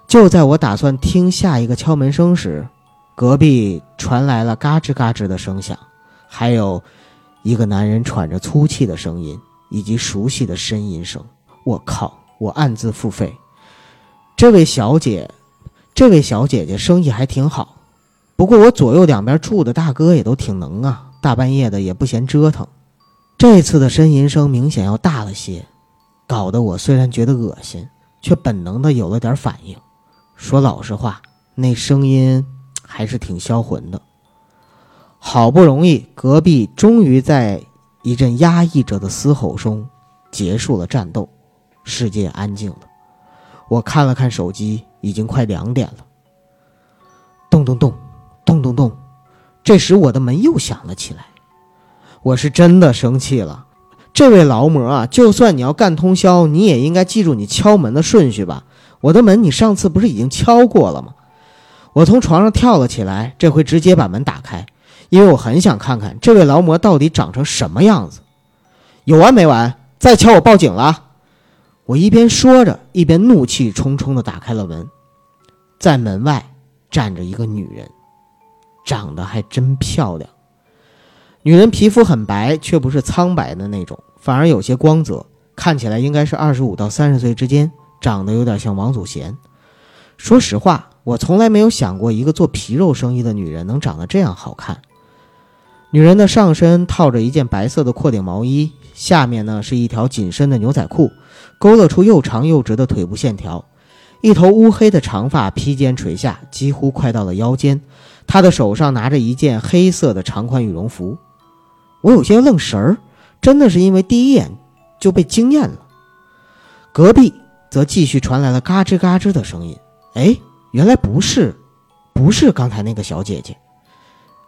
就在我打算听下一个敲门声时，隔壁传来了嘎吱嘎吱的声响，还有一个男人喘着粗气的声音，以及熟悉的呻吟声。我靠！我暗自付费。这位小姐，这位小姐姐生意还挺好。不过我左右两边住的大哥也都挺能啊，大半夜的也不嫌折腾。这次的呻吟声明显要大了些，搞得我虽然觉得恶心，却本能的有了点反应。说老实话，那声音还是挺销魂的。好不容易，隔壁终于在一阵压抑着的嘶吼中结束了战斗，世界安静了。我看了看手机，已经快两点了。咚咚咚，咚咚咚，这时我的门又响了起来。我是真的生气了，这位劳模啊，就算你要干通宵，你也应该记住你敲门的顺序吧。我的门，你上次不是已经敲过了吗？我从床上跳了起来，这回直接把门打开，因为我很想看看这位劳模到底长成什么样子。有完没完？再敲我报警了！我一边说着，一边怒气冲冲地打开了门。在门外站着一个女人，长得还真漂亮。女人皮肤很白，却不是苍白的那种，反而有些光泽，看起来应该是二十五到三十岁之间。长得有点像王祖贤。说实话，我从来没有想过一个做皮肉生意的女人能长得这样好看。女人的上身套着一件白色的阔顶毛衣，下面呢是一条紧身的牛仔裤，勾勒出又长又直的腿部线条。一头乌黑的长发披肩垂下，几乎快到了腰间。她的手上拿着一件黑色的长款羽绒服。我有些愣神儿，真的是因为第一眼就被惊艳了。隔壁。则继续传来了嘎吱嘎吱的声音。哎，原来不是，不是刚才那个小姐姐。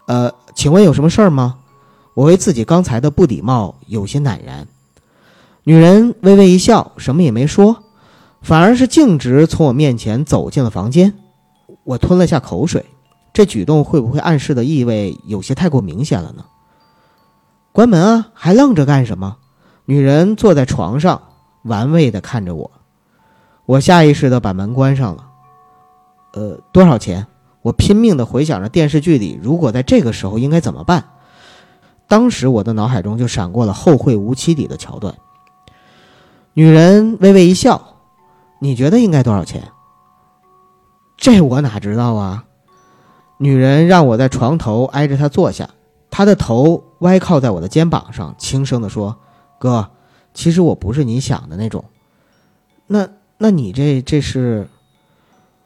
呃，请问有什么事儿吗？我为自己刚才的不礼貌有些赧然。女人微微一笑，什么也没说，反而是径直从我面前走进了房间。我吞了下口水，这举动会不会暗示的意味有些太过明显了呢？关门啊，还愣着干什么？女人坐在床上，玩味的看着我。我下意识的把门关上了。呃，多少钱？我拼命的回想着电视剧里，如果在这个时候应该怎么办。当时我的脑海中就闪过了《后会无期》里的桥段。女人微微一笑：“你觉得应该多少钱？”这我哪知道啊！女人让我在床头挨着她坐下，她的头歪靠在我的肩膀上，轻声地说：“哥，其实我不是你想的那种。那那你这这是？”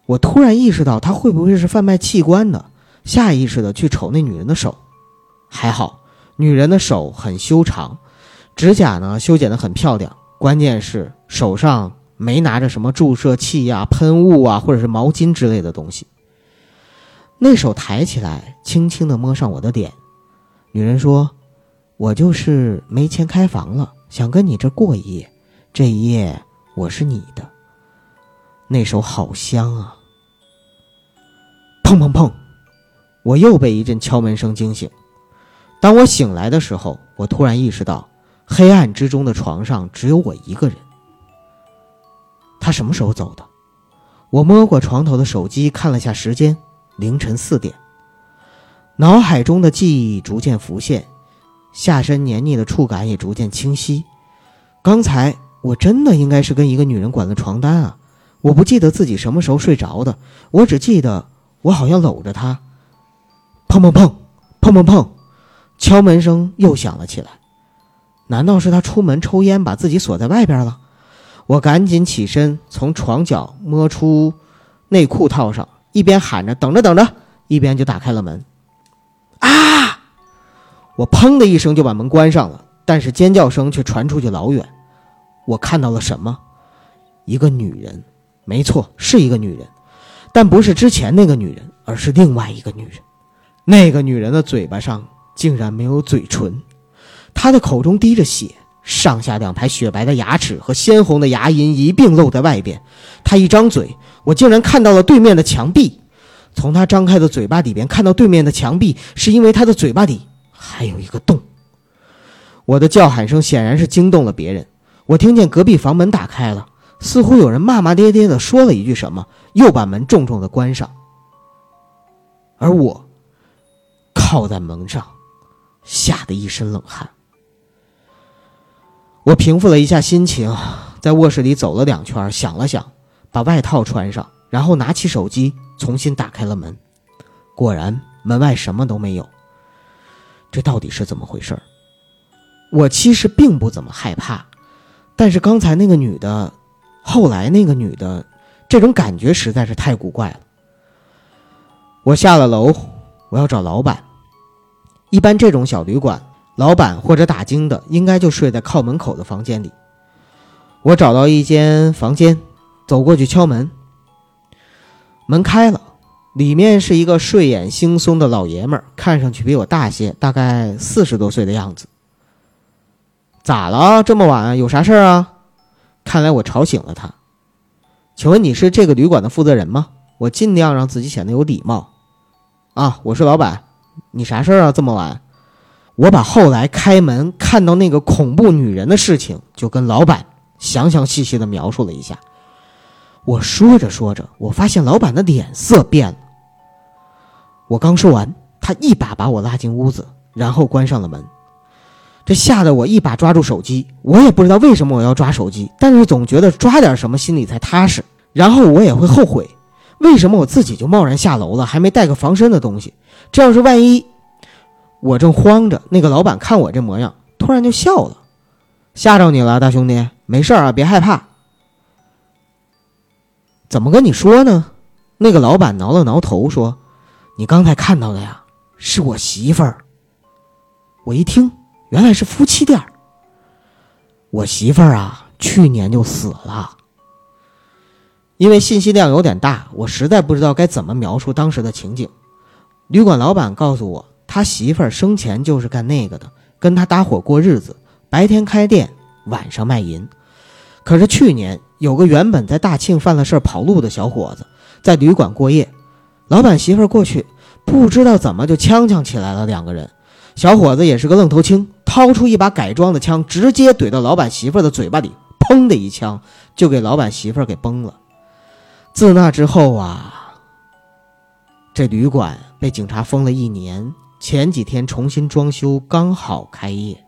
我突然意识到他会不会是贩卖器官的，下意识的去瞅那女人的手。还好，女人的手很修长，指甲呢修剪得很漂亮，关键是手上没拿着什么注射器呀、喷雾啊，或者是毛巾之类的东西。那手抬起来，轻轻的摸上我的脸。女人说：“我就是没钱开房了，想跟你这过一夜，这一夜我是你的。”那手好香啊！砰砰砰！我又被一阵敲门声惊醒。当我醒来的时候，我突然意识到，黑暗之中的床上只有我一个人。他什么时候走的？我摸过床头的手机，看了下时间，凌晨四点。脑海中的记忆逐渐浮现，下身黏腻的触感也逐渐清晰。刚才我真的应该是跟一个女人管了床单啊！我不记得自己什么时候睡着的，我只记得我好像搂着他。砰砰砰，砰砰砰，敲门声又响了起来。难道是他出门抽烟，把自己锁在外边了？我赶紧起身，从床角摸出内裤套上，一边喊着“等着，等着”，一边就打开了门。啊！我砰的一声就把门关上了，但是尖叫声却传出去老远。我看到了什么？一个女人。没错，是一个女人，但不是之前那个女人，而是另外一个女人。那个女人的嘴巴上竟然没有嘴唇，她的口中滴着血，上下两排雪白的牙齿和鲜红的牙龈一并露在外边。她一张嘴，我竟然看到了对面的墙壁。从她张开的嘴巴里边看到对面的墙壁，是因为她的嘴巴里还有一个洞。我的叫喊声显然是惊动了别人，我听见隔壁房门打开了。似乎有人骂骂咧咧的说了一句什么，又把门重重的关上。而我靠在门上，吓得一身冷汗。我平复了一下心情，在卧室里走了两圈，想了想，把外套穿上，然后拿起手机重新打开了门。果然，门外什么都没有。这到底是怎么回事我其实并不怎么害怕，但是刚才那个女的。后来那个女的，这种感觉实在是太古怪了。我下了楼，我要找老板。一般这种小旅馆，老板或者打更的应该就睡在靠门口的房间里。我找到一间房间，走过去敲门。门开了，里面是一个睡眼惺忪的老爷们儿，看上去比我大些，大概四十多岁的样子。咋了？这么晚，有啥事儿啊？看来我吵醒了他，请问你是这个旅馆的负责人吗？我尽量让自己显得有礼貌。啊，我是老板，你啥事儿啊？这么晚？我把后来开门看到那个恐怖女人的事情，就跟老板详详细细的描述了一下。我说着说着，我发现老板的脸色变了。我刚说完，他一把把我拉进屋子，然后关上了门。这吓得我一把抓住手机，我也不知道为什么我要抓手机，但是总觉得抓点什么心里才踏实。然后我也会后悔，为什么我自己就贸然下楼了，还没带个防身的东西？这要是万一……我正慌着，那个老板看我这模样，突然就笑了：“吓着你了，大兄弟，没事啊，别害怕。”怎么跟你说呢？那个老板挠了挠头说：“你刚才看到的呀，是我媳妇儿。”我一听。原来是夫妻店我媳妇儿啊，去年就死了。因为信息量有点大，我实在不知道该怎么描述当时的情景。旅馆老板告诉我，他媳妇儿生前就是干那个的，跟他搭伙过日子，白天开店，晚上卖淫。可是去年有个原本在大庆犯了事儿跑路的小伙子，在旅馆过夜，老板媳妇儿过去，不知道怎么就呛呛起来了。两个人，小伙子也是个愣头青，掏出一把改装的枪，直接怼到老板媳妇的嘴巴里，砰的一枪就给老板媳妇给崩了。自那之后啊，这旅馆被警察封了一年，前几天重新装修，刚好开业。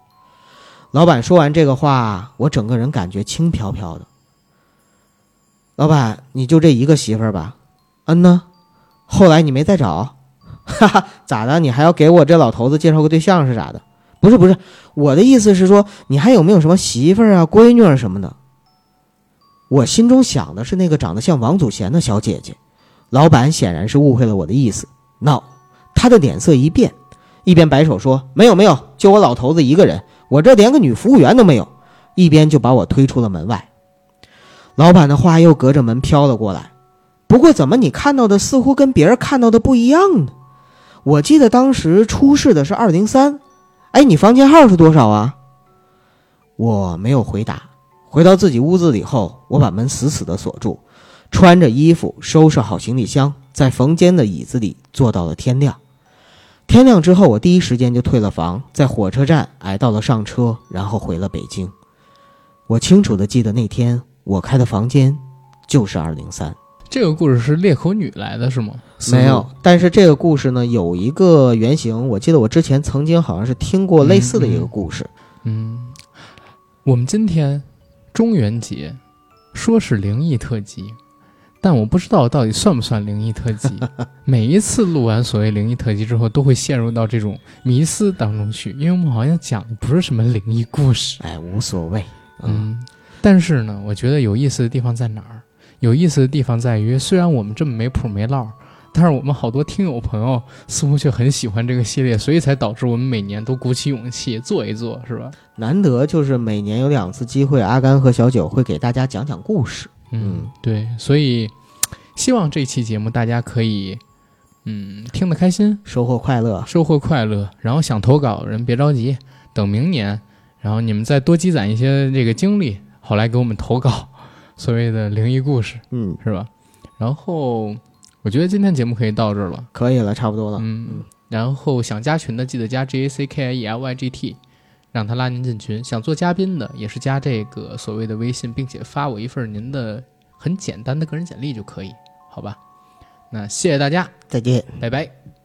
老板说完这个话，我整个人感觉轻飘飘的。老板，你就这一个媳妇儿吧？嗯呢。后来你没再找？哈哈，咋的？你还要给我这老头子介绍个对象是咋的？不是不是，我的意思是说，你还有没有什么媳妇儿啊、闺女儿什么的？我心中想的是那个长得像王祖贤的小姐姐。老板显然是误会了我的意思。闹，他的脸色一变，一边摆手说：“没有没有，就我老头子一个人。”我这连个女服务员都没有，一边就把我推出了门外。老板的话又隔着门飘了过来。不过，怎么你看到的似乎跟别人看到的不一样呢？我记得当时出事的是二零三，哎，你房间号是多少啊？我没有回答。回到自己屋子里后，我把门死死的锁住，穿着衣服，收拾好行李箱，在房间的椅子里坐到了天亮。天亮之后，我第一时间就退了房，在火车站挨到了上车，然后回了北京。我清楚的记得那天我开的房间就是二零三。这个故事是裂口女来的是吗？没有，但是这个故事呢有一个原型，我记得我之前曾经好像是听过类似的一个故事。嗯，我们今天中元节说是灵异特辑。但我不知道到底算不算灵异特辑。(laughs) 每一次录完所谓灵异特辑之后，都会陷入到这种迷思当中去，因为我们好像讲的不是什么灵异故事。哎，无所谓。嗯，但是呢，我觉得有意思的地方在哪儿？有意思的地方在于，虽然我们这么没谱没落，但是我们好多听友朋友似乎却很喜欢这个系列，所以才导致我们每年都鼓起勇气做一做，是吧？难得就是每年有两次机会，阿甘和小九会给大家讲讲故事。嗯，对，所以希望这期节目大家可以，嗯，听得开心，收获快乐，收获快乐。然后想投稿的人别着急，等明年，然后你们再多积攒一些这个经历，好来给我们投稿所谓的灵异故事，嗯，是吧？然后我觉得今天节目可以到这儿了，可以了，差不多了。嗯，然后想加群的记得加 J A C K I E L Y G T。让他拉您进群，想做嘉宾的也是加这个所谓的微信，并且发我一份您的很简单的个人简历就可以，好吧？那谢谢大家，再见，拜拜。